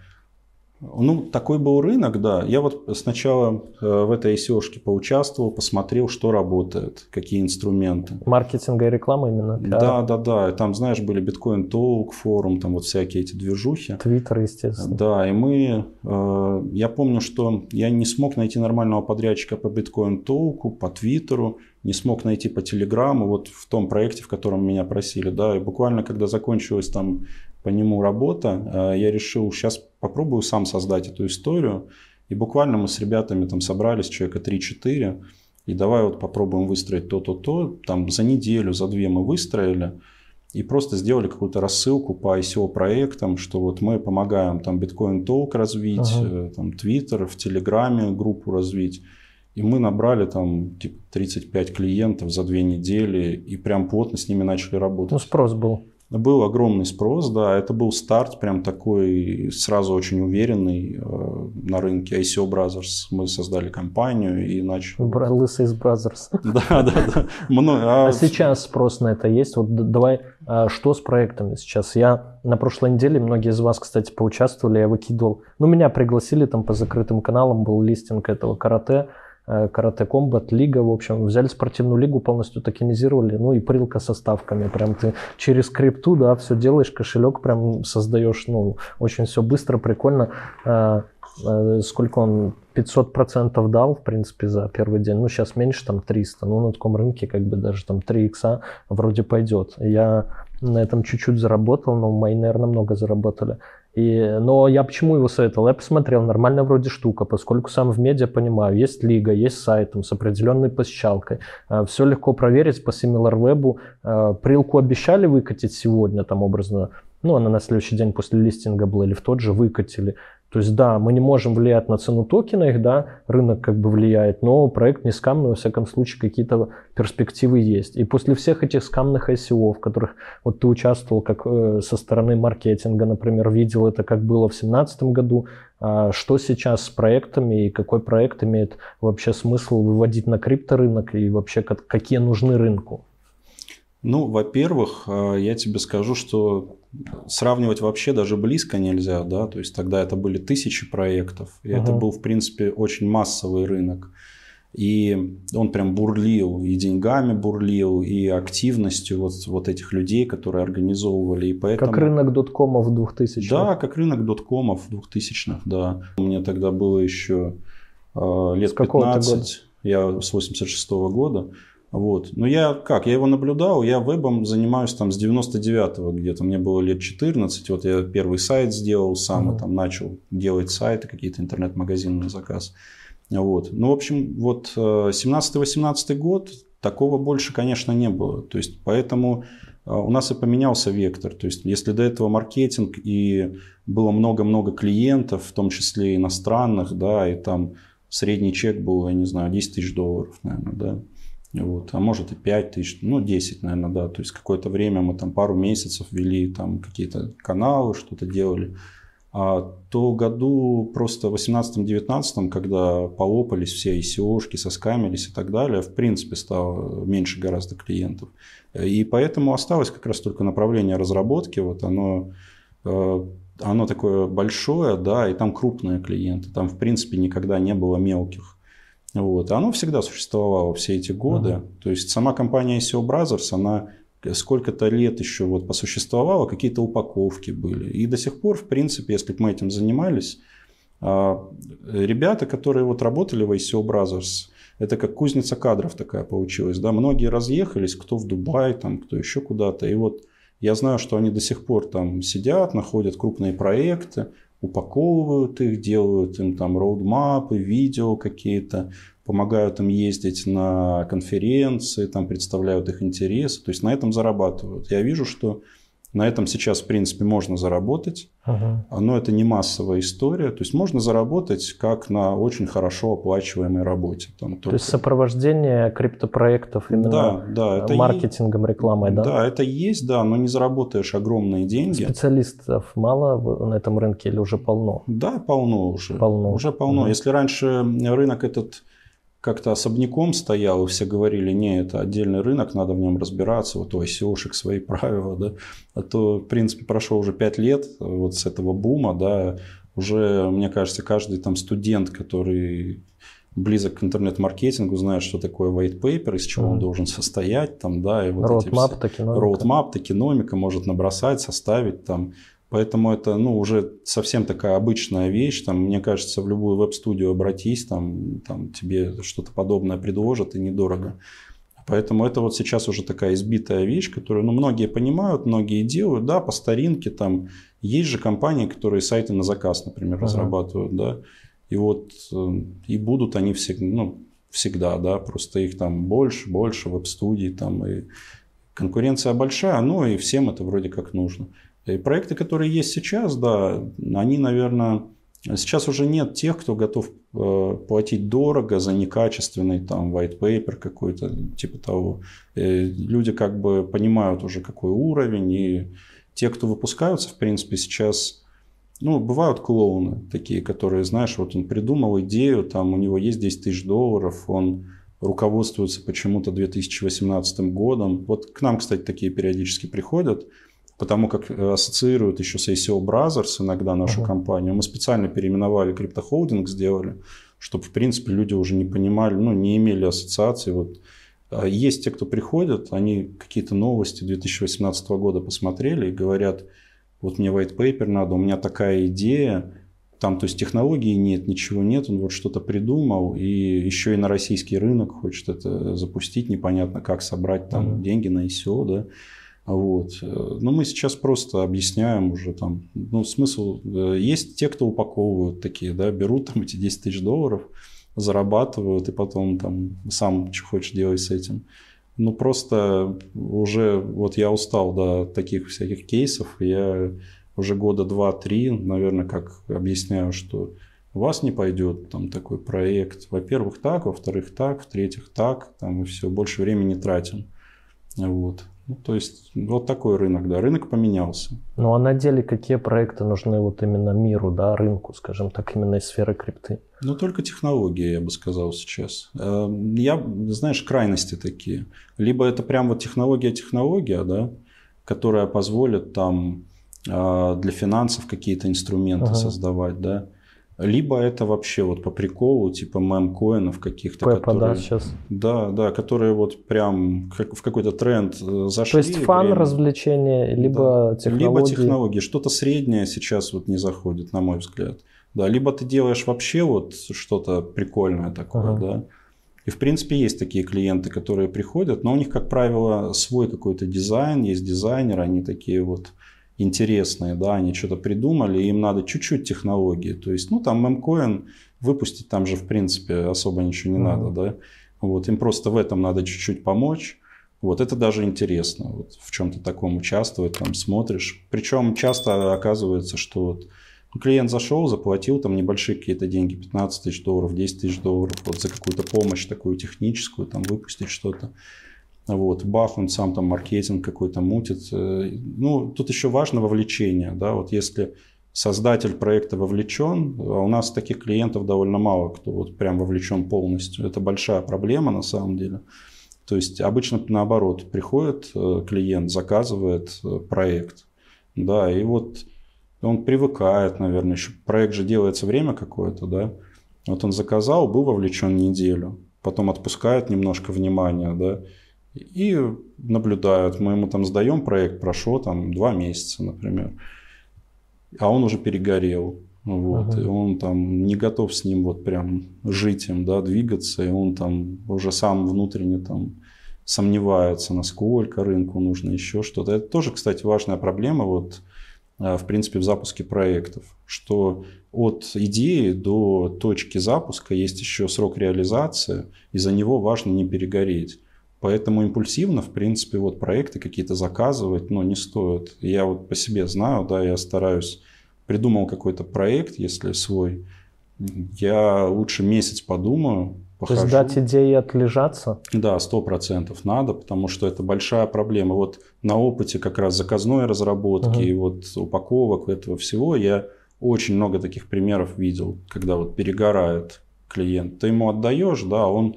ну, такой был рынок, да. Я вот сначала э, в этой ICO-шке поучаствовал, посмотрел, что работает, какие инструменты. Маркетинга и реклама именно? пиар? Да, да, да. И Там, знаешь, были биткоин толк, форум, там вот всякие эти движухи. Твиттер, естественно. Да, и мы, э, я помню, что я не смог найти нормального подрядчика по биткоин толку, по твиттеру, не смог найти по телеграмму, вот в том проекте, в котором меня просили, да, и буквально, когда закончилась там по нему работа, э, я решил, сейчас попробую сам создать эту историю, и буквально мы с ребятами там собрались, человека 3-4, и давай вот попробуем выстроить то-то-то, там за неделю, за две мы выстроили, и просто сделали какую-то рассылку по ICO проектам, что вот мы помогаем там биткоин толк развить, Ага. э, там Twitter, в Телеграме группу развить. И мы набрали там типа 35 клиентов за две недели и прям плотно с ними начали работать. Ну, спрос был. Был огромный спрос, да, это был старт прям такой сразу очень уверенный э, на рынке ICO Brothers. Мы создали компанию и начали. Бра- Лысый из Brazzers. [laughs] Да, да, да. Мно- А сейчас спрос на это есть? Вот давай, а, что с проектами сейчас? Я на прошлой неделе, многие из вас, кстати, поучаствовали, я выкидывал. Ну, меня пригласили там по закрытым каналам, был листинг этого карате, Karate Combat, лига, в общем, взяли спортивную лигу, полностью токенизировали, ну и приложка со ставками, прям ты через крипту, да, все делаешь, кошелек прям создаешь, ну, очень все быстро, прикольно. Э, э, Сколько он, 500% дал, в принципе, за первый день, ну, сейчас меньше, там, 300, ну, на таком рынке, как бы, даже там 3 икса вроде пойдет. Я на этом чуть-чуть заработал, но мои, наверное, много заработали. И, но я почему его советовал? Я посмотрел, нормальная вроде штука, поскольку сам в медиа понимаю, есть лига, есть сайт там, с определенной посещалкой, все легко проверить по SimilarWeb. Э, Прилку обещали выкатить сегодня, там образно, ну, она на следующий день после листинга была, или в тот же выкатили. То есть, да, мы не можем влиять на цену токена их, да, рынок как бы влияет, но проект не скамный, во всяком случае, какие-то перспективы есть. И после всех этих скамных ICO, в которых вот ты участвовал как э, со стороны маркетинга, например, видел это, как было в 2017 году, а что сейчас с проектами и какой проект имеет вообще смысл выводить на крипторынок и вообще как- какие нужны рынку? Ну, во-первых, э, я тебе скажу, что сравнивать вообще даже близко нельзя, да, то есть тогда это были тысячи проектов, и uh-huh. это был, в принципе, очень массовый рынок. И он прям бурлил, и деньгами бурлил, и активностью вот, вот этих людей, которые организовывали. И поэтому... Как рынок доткомов в 2000-х. Да, как рынок доткомов в 2000-х, да. Мне тогда было еще э, лет с 15. Года? Я с 86 -го года. Вот. Но я как, я его наблюдал, я вебом занимаюсь там с 99-го где-то, мне было лет 14, вот я первый сайт сделал сам, uh-huh. там начал делать сайты, какие-то интернет-магазины на заказ. Вот. Ну, в общем, вот 17-18 э, год такого больше, конечно, не было. То есть, поэтому э, у нас и поменялся вектор. То есть, если до этого маркетинг и было много-много клиентов, в том числе иностранных, да, и там средний чек был, я не знаю, 10 тысяч долларов, наверное, да. Вот, а может и 5 тысяч, ну 10, наверное, да. То есть какое-то время мы там пару месяцев вели там какие-то каналы, что-то делали. А то году просто в 18-19, когда полопались все ICO-шки, соскамились и так далее, в принципе стало меньше гораздо клиентов. И поэтому осталось как раз только направление разработки. Вот оно, э, оно такое большое, да, и там крупные клиенты. Там, в принципе, никогда не было мелких. Вот. Оно всегда существовало все эти годы. Uh-huh. То есть сама компания ICO Brothers, она сколько-то лет еще вот посуществовало, какие-то упаковки были. И до сих пор, в принципе, если бы мы этим занимались, а, ребята, которые вот работали в ICO Brothers, это как кузница кадров такая получилась. Да? Многие разъехались, кто в Дубай, там, кто еще куда-то. И вот я знаю, что они до сих пор там сидят, находят крупные проекты, упаковывают их, делают им там роудмапы, видео какие-то, помогают им ездить на конференции, там представляют их интересы, то есть на этом зарабатывают. Я вижу, что на этом сейчас, в принципе, можно заработать, ага. но это не массовая история. То есть можно заработать как на очень хорошо оплачиваемой работе. Там, только... То есть сопровождение криптопроектов именно да, да, это маркетингом, рекламой, да? Да, это есть, да, но не заработаешь огромные деньги. Специалистов мало на этом рынке или уже полно? Да, полно уже. Полно. Уже полно. Угу. Если раньше рынок этот как-то особняком стоял, и все говорили, не, это отдельный рынок, надо в нем разбираться, вот у ICO-шек свои [laughs] правила, да, а то, в принципе, прошло уже пять лет вот с этого бума, да, уже, мне кажется, каждый там студент, который близок к интернет-маркетингу, знает, что такое white paper, из чего mm-hmm. он должен состоять, там, да, и вот roadmap, эти все, roadmap, токеномика может набросать, составить, там, Поэтому это ну, уже совсем такая обычная вещь. Там, мне кажется, в любую веб-студию обратись, там, там тебе что-то подобное предложат и недорого. Поэтому это вот сейчас уже такая избитая вещь, которую ну, многие понимают, многие делают. Да, по старинке там есть же компании, которые сайты на заказ, например, ага. разрабатывают. Да, и вот э, и будут они всегда, ну, всегда, да, просто их там больше, больше веб-студий там и конкуренция большая, но и всем это вроде как нужно. И проекты, которые есть сейчас, да, они, наверное, сейчас уже нет тех, кто готов э, платить дорого за некачественный там white paper какой-то, типа того. И люди как бы понимают уже какой уровень, и те, кто выпускаются, в принципе, сейчас, ну, бывают клоуны такие, которые, знаешь, вот он придумал идею, там у него есть 10 тысяч долларов, он руководствуется почему-то 2018 годом. Вот к нам, кстати, такие периодически приходят, потому как э, ассоциируют еще с ACO Brothers иногда нашу uh-huh. компанию. Мы специально переименовали криптохолдинг, сделали, чтобы, в принципе, люди уже не понимали, ну, не имели ассоциации. Вот. А есть те, кто приходят, они какие-то новости 2018 года посмотрели и говорят, вот мне white paper надо, у меня такая идея, там, то есть технологии нет, ничего нет, он вот что-то придумал, и еще и на российский рынок хочет это запустить, непонятно как собрать там mm-hmm. деньги на ICO, да. Вот. Но мы сейчас просто объясняем уже там, ну, смысл, э, есть те, кто упаковывают такие, да, берут там эти 10 тысяч долларов, зарабатывают, и потом там сам что хочешь делать с этим. Ну, просто уже, вот я устал до таких всяких кейсов, я уже года два-три, наверное, как объясняю, что у вас не пойдет там такой проект. Во-первых, так, во-вторых, так, в-третьих, так, там и все, больше времени тратим. Вот. Ну, то есть вот такой рынок, да, рынок поменялся. Ну а на деле какие проекты нужны вот именно миру, да, рынку, скажем так, именно из сферы крипты? Ну только технологии, я бы сказал сейчас. Эм, я, знаешь, крайности такие. Либо это прям вот технология-технология, да, которая позволит там а, для финансов какие-то инструменты ага. создавать, да, либо это вообще вот по приколу, типа мемкоинов каких-то, Пепа, которые... да, сейчас. Да, да, которые вот прям в какой-то тренд э, зашли. То есть фан, время... развлечение, либо да. технологии. Либо технологии. Что-то среднее сейчас вот не заходит, на мой взгляд. Да, либо ты делаешь вообще вот что-то прикольное такое, ага. да. И в принципе есть такие клиенты, которые приходят, но у них, как правило, свой какой-то дизайн, есть дизайнеры, они такие вот интересные, да, они что-то придумали, им надо чуть-чуть технологии. То есть, ну, там мемкоин выпустить там же, в принципе, особо ничего не mm-hmm. надо, да. Вот, им просто в этом надо чуть-чуть помочь. Вот это даже интересно, вот, в чем-то таком участвовать, там смотришь. Причем часто оказывается, что вот, клиент зашел, заплатил там небольшие какие-то деньги, 15 тысяч долларов, 10 тысяч долларов, вот за какую-то помощь такую техническую, там выпустить что-то. Вот, бах, он сам там маркетинг какой-то мутит. Э, ну, тут еще важно вовлечение, да, вот если создатель проекта вовлечен, а у нас таких клиентов довольно мало, кто вот прям вовлечен полностью. Это большая проблема на самом деле. То есть обычно наоборот, приходит э, клиент, заказывает э, проект, да, и вот он привыкает, наверное, еще проект же делается время какое-то, да, вот он заказал, был вовлечен неделю, потом отпускает немножко внимания, да, и наблюдают. Мы ему там сдаем проект, прошло там два месяца, например, а он уже перегорел. Вот, ага. и он там не готов с ним вот прям жить им, да, двигаться, и он там уже сам внутренне там сомневается, насколько рынку нужно еще что-то. Это тоже, кстати, важная проблема вот а, в принципе в запуске проектов, что от идеи до точки запуска есть еще срок реализации, и за него важно не перегореть. Поэтому импульсивно, в принципе, вот проекты какие-то заказывать, ну, не стоит. Я вот по себе знаю, да, я стараюсь, придумал какой-то проект, если свой, я лучше месяц подумаю, похожу. То есть дать идеи отлежаться? Да, сто процентов надо, потому что это большая проблема. Вот на опыте как раз заказной разработки угу. и вот упаковок этого всего я очень много таких примеров видел, когда вот перегорает клиент. Ты ему отдаешь, да, он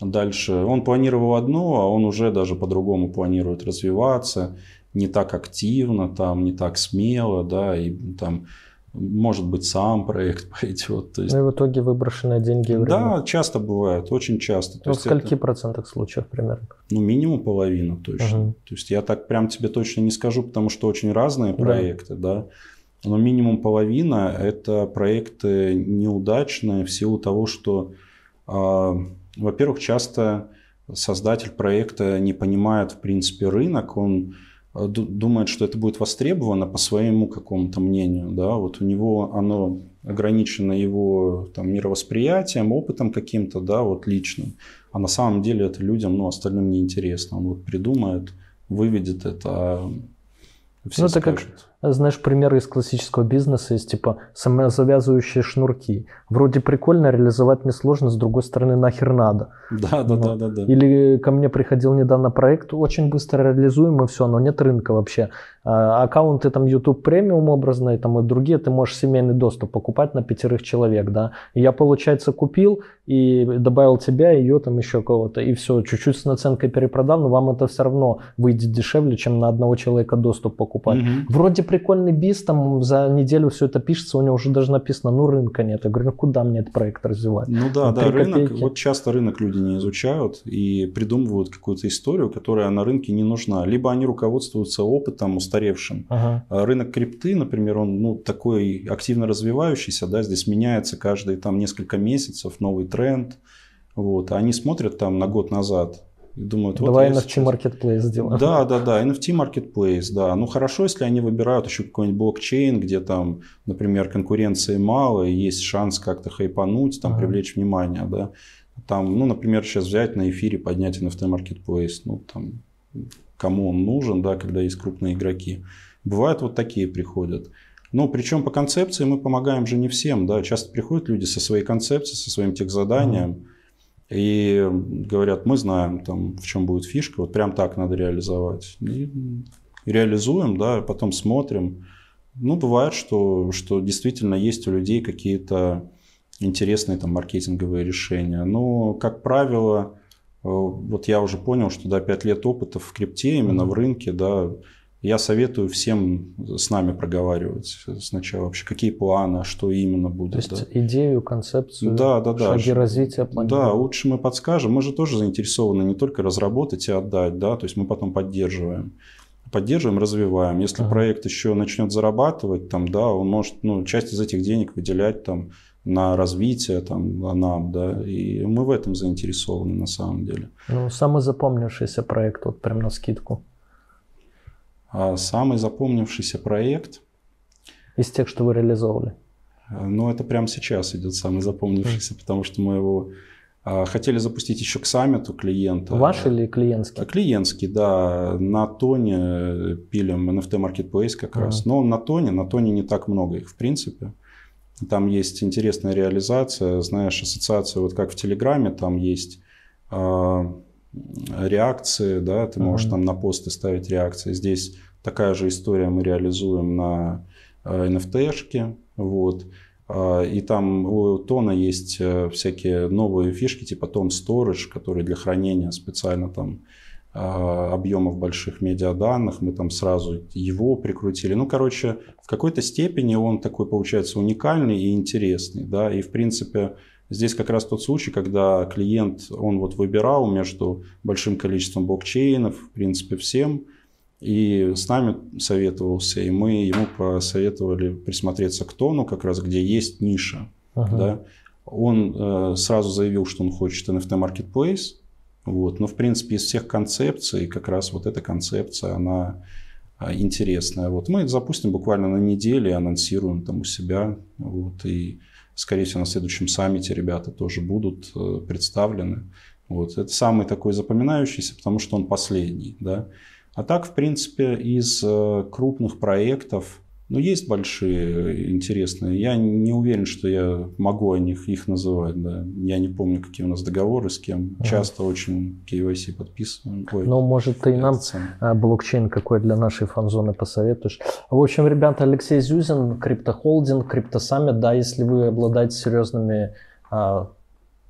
Дальше он планировал одно, а он уже даже по-другому планирует развиваться, не так активно, там, не так смело, да, и там, может быть, сам проект [laughs] пойдет. То есть... Ну и в итоге выброшенные деньги время. Да, часто бывает, очень часто. Ну, в скольки это... процентах случаев примерно? Ну, минимум половина точно. Угу. То есть я так прям тебе точно не скажу, потому что очень разные проекты, да. да. Но минимум половина – это проекты неудачные в силу того, что а, во-первых, часто создатель проекта не понимает, в принципе, рынок, он э, думает, что это будет востребовано по своему какому-то мнению, да, вот у него оно ограничено его там, мировосприятием, опытом каким-то, да, вот личным, а на самом деле это людям, ну, остальным неинтересно, он вот придумает, выведет это, а все ну, это как знаешь, примеры из классического бизнеса есть типа самозавязывающие шнурки. Вроде прикольно, реализовать несложно, с другой стороны нахер надо. Да, да, да, да, да. Или ко мне приходил недавно проект, очень быстро реализуемый, все, но нет рынка вообще. А, аккаунты там YouTube премиум образные, там и другие, ты можешь семейный доступ покупать на пятерых человек, да. И я, получается, купил и добавил тебя, ее там еще кого-то, и все, чуть-чуть с наценкой перепродал, но вам это все равно выйдет дешевле, чем на одного человека доступ покупать. Угу. Вроде прикольный биз, там за неделю все это пишется, у него уже даже написано, ну рынка нет. Я говорю, ну куда мне этот проект развивать? Ну да, да, рынок, вот часто рынок люди не изучают и придумывают какую-то историю, которая на рынке не нужна. Либо они руководствуются опытом устаревшим. Ага. А рынок крипты, например, он ну, такой активно развивающийся, да, здесь меняется каждые там несколько месяцев новый тренд. Вот, а они смотрят там на год назад, и думают, вот Давай NFT сейчас... Marketplace сделаем. Да, да, да, NFT Marketplace, да. Ну хорошо, если они выбирают еще какой-нибудь блокчейн, где там, например, конкуренции мало, и есть шанс как-то хайпануть, там, ага. привлечь внимание, да. Там, ну, например, сейчас взять на эфире, поднять NFT Marketplace, ну, там, кому он нужен, да, когда есть крупные игроки. Бывают вот такие приходят. Ну, причем по концепции мы помогаем же не всем, да. Часто приходят люди со своей концепцией, со своим техзаданием, ага и говорят, мы знаем, там, в чем будет фишка, вот прям так надо реализовать. И реализуем, да, потом смотрим. Ну, бывает, что, что действительно есть у людей какие-то интересные там маркетинговые решения. Но, как правило, э, вот я уже понял, что да, 5 лет опыта в крипте, именно mm-hmm. в рынке, да, я советую всем с нами проговаривать сначала вообще, какие планы, что именно будет. То есть да. идею, концепцию, да, да, да. шаги развития планируем. Да, лучше мы подскажем. Мы же тоже заинтересованы не только разработать и отдать, да, то есть мы потом поддерживаем. Поддерживаем, развиваем. Если ага. проект еще начнет зарабатывать, там, да, он может ну, часть из этих денег выделять там, на развитие там, нам, да, и мы в этом заинтересованы на самом деле. Ну, самый запомнившийся проект, вот прям на скидку. А самый запомнившийся проект? Из тех, что вы реализовывали? Э, ну, это прямо сейчас идет самый запомнившийся, mm. потому что мы его а, хотели запустить еще к саммиту клиента. Ваш или клиентский? Клиентский, да. На Тоне пилим NFT Marketplace как mm. раз. Но на Тоне, на Тоне не так много их в принципе. Там есть интересная реализация, знаешь, ассоциация, вот как в Телеграме, там есть а, реакции, да, ты можешь mm-hmm. там на посты ставить реакции. Здесь такая же история мы реализуем на NFT-шке, э, вот. А, и там у Тона есть э, всякие новые фишки, типа Tone Storage, которые для хранения специально там а, объемов больших медиаданных, мы там сразу его прикрутили. Ну, короче, в какой-то степени он такой получается уникальный и интересный, да, и в принципе Здесь как раз тот случай, когда клиент, он вот выбирал между большим количеством блокчейнов, в принципе, всем, и с нами советовался, и мы ему посоветовали присмотреться к тону, как раз где есть ниша. Ага. Да? Он э, сразу заявил, что он хочет NFT Marketplace, вот. но в принципе из всех концепций как раз вот эта концепция, она э, интересная. Вот мы запустим буквально на неделе, анонсируем там у себя, вот, и Скорее всего, на следующем саммите ребята тоже будут э, представлены. Вот. Это самый такой запоминающийся, потому что он последний. Да? А так, в принципе, из э, крупных проектов ну, есть большие интересные. Я не уверен, что я могу о них их называть. Да. Я не помню, какие у нас договоры с кем. Ага. Часто очень KYC подписываем. Ой, ну, может, ты нам сам. А, блокчейн какой для нашей фан-зоны посоветуешь. В общем, ребята, Алексей Зюзин, Криптохолдинг, Криптосаммит. Да, если вы обладаете серьезными а,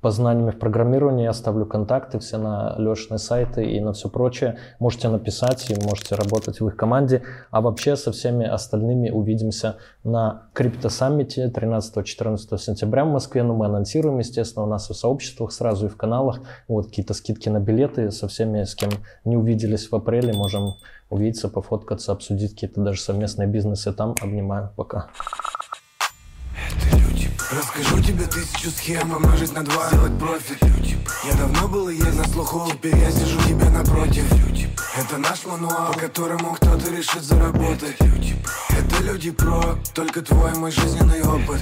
познаниями в программировании. Я оставлю контакты все на Лешины сайты и на все прочее. Можете написать и можете работать в их команде. А вообще со всеми остальными увидимся на криптосаммите 13-14 сентября в Москве. Ну, мы анонсируем, естественно, у нас и в сообществах сразу, и в каналах. Вот какие-то скидки на билеты. Со всеми, с кем не увиделись в апреле, можем увидеться, пофоткаться, обсудить какие-то даже совместные бизнесы там. Обнимаю. Пока. Расскажу тебе тысячу схем, умножить на два, сделать профит. Я давно был и есть на слуху, теперь я сижу тебе напротив. Это наш мануал, по которому кто-то решит заработать. Это люди про, только твой мой жизненный опыт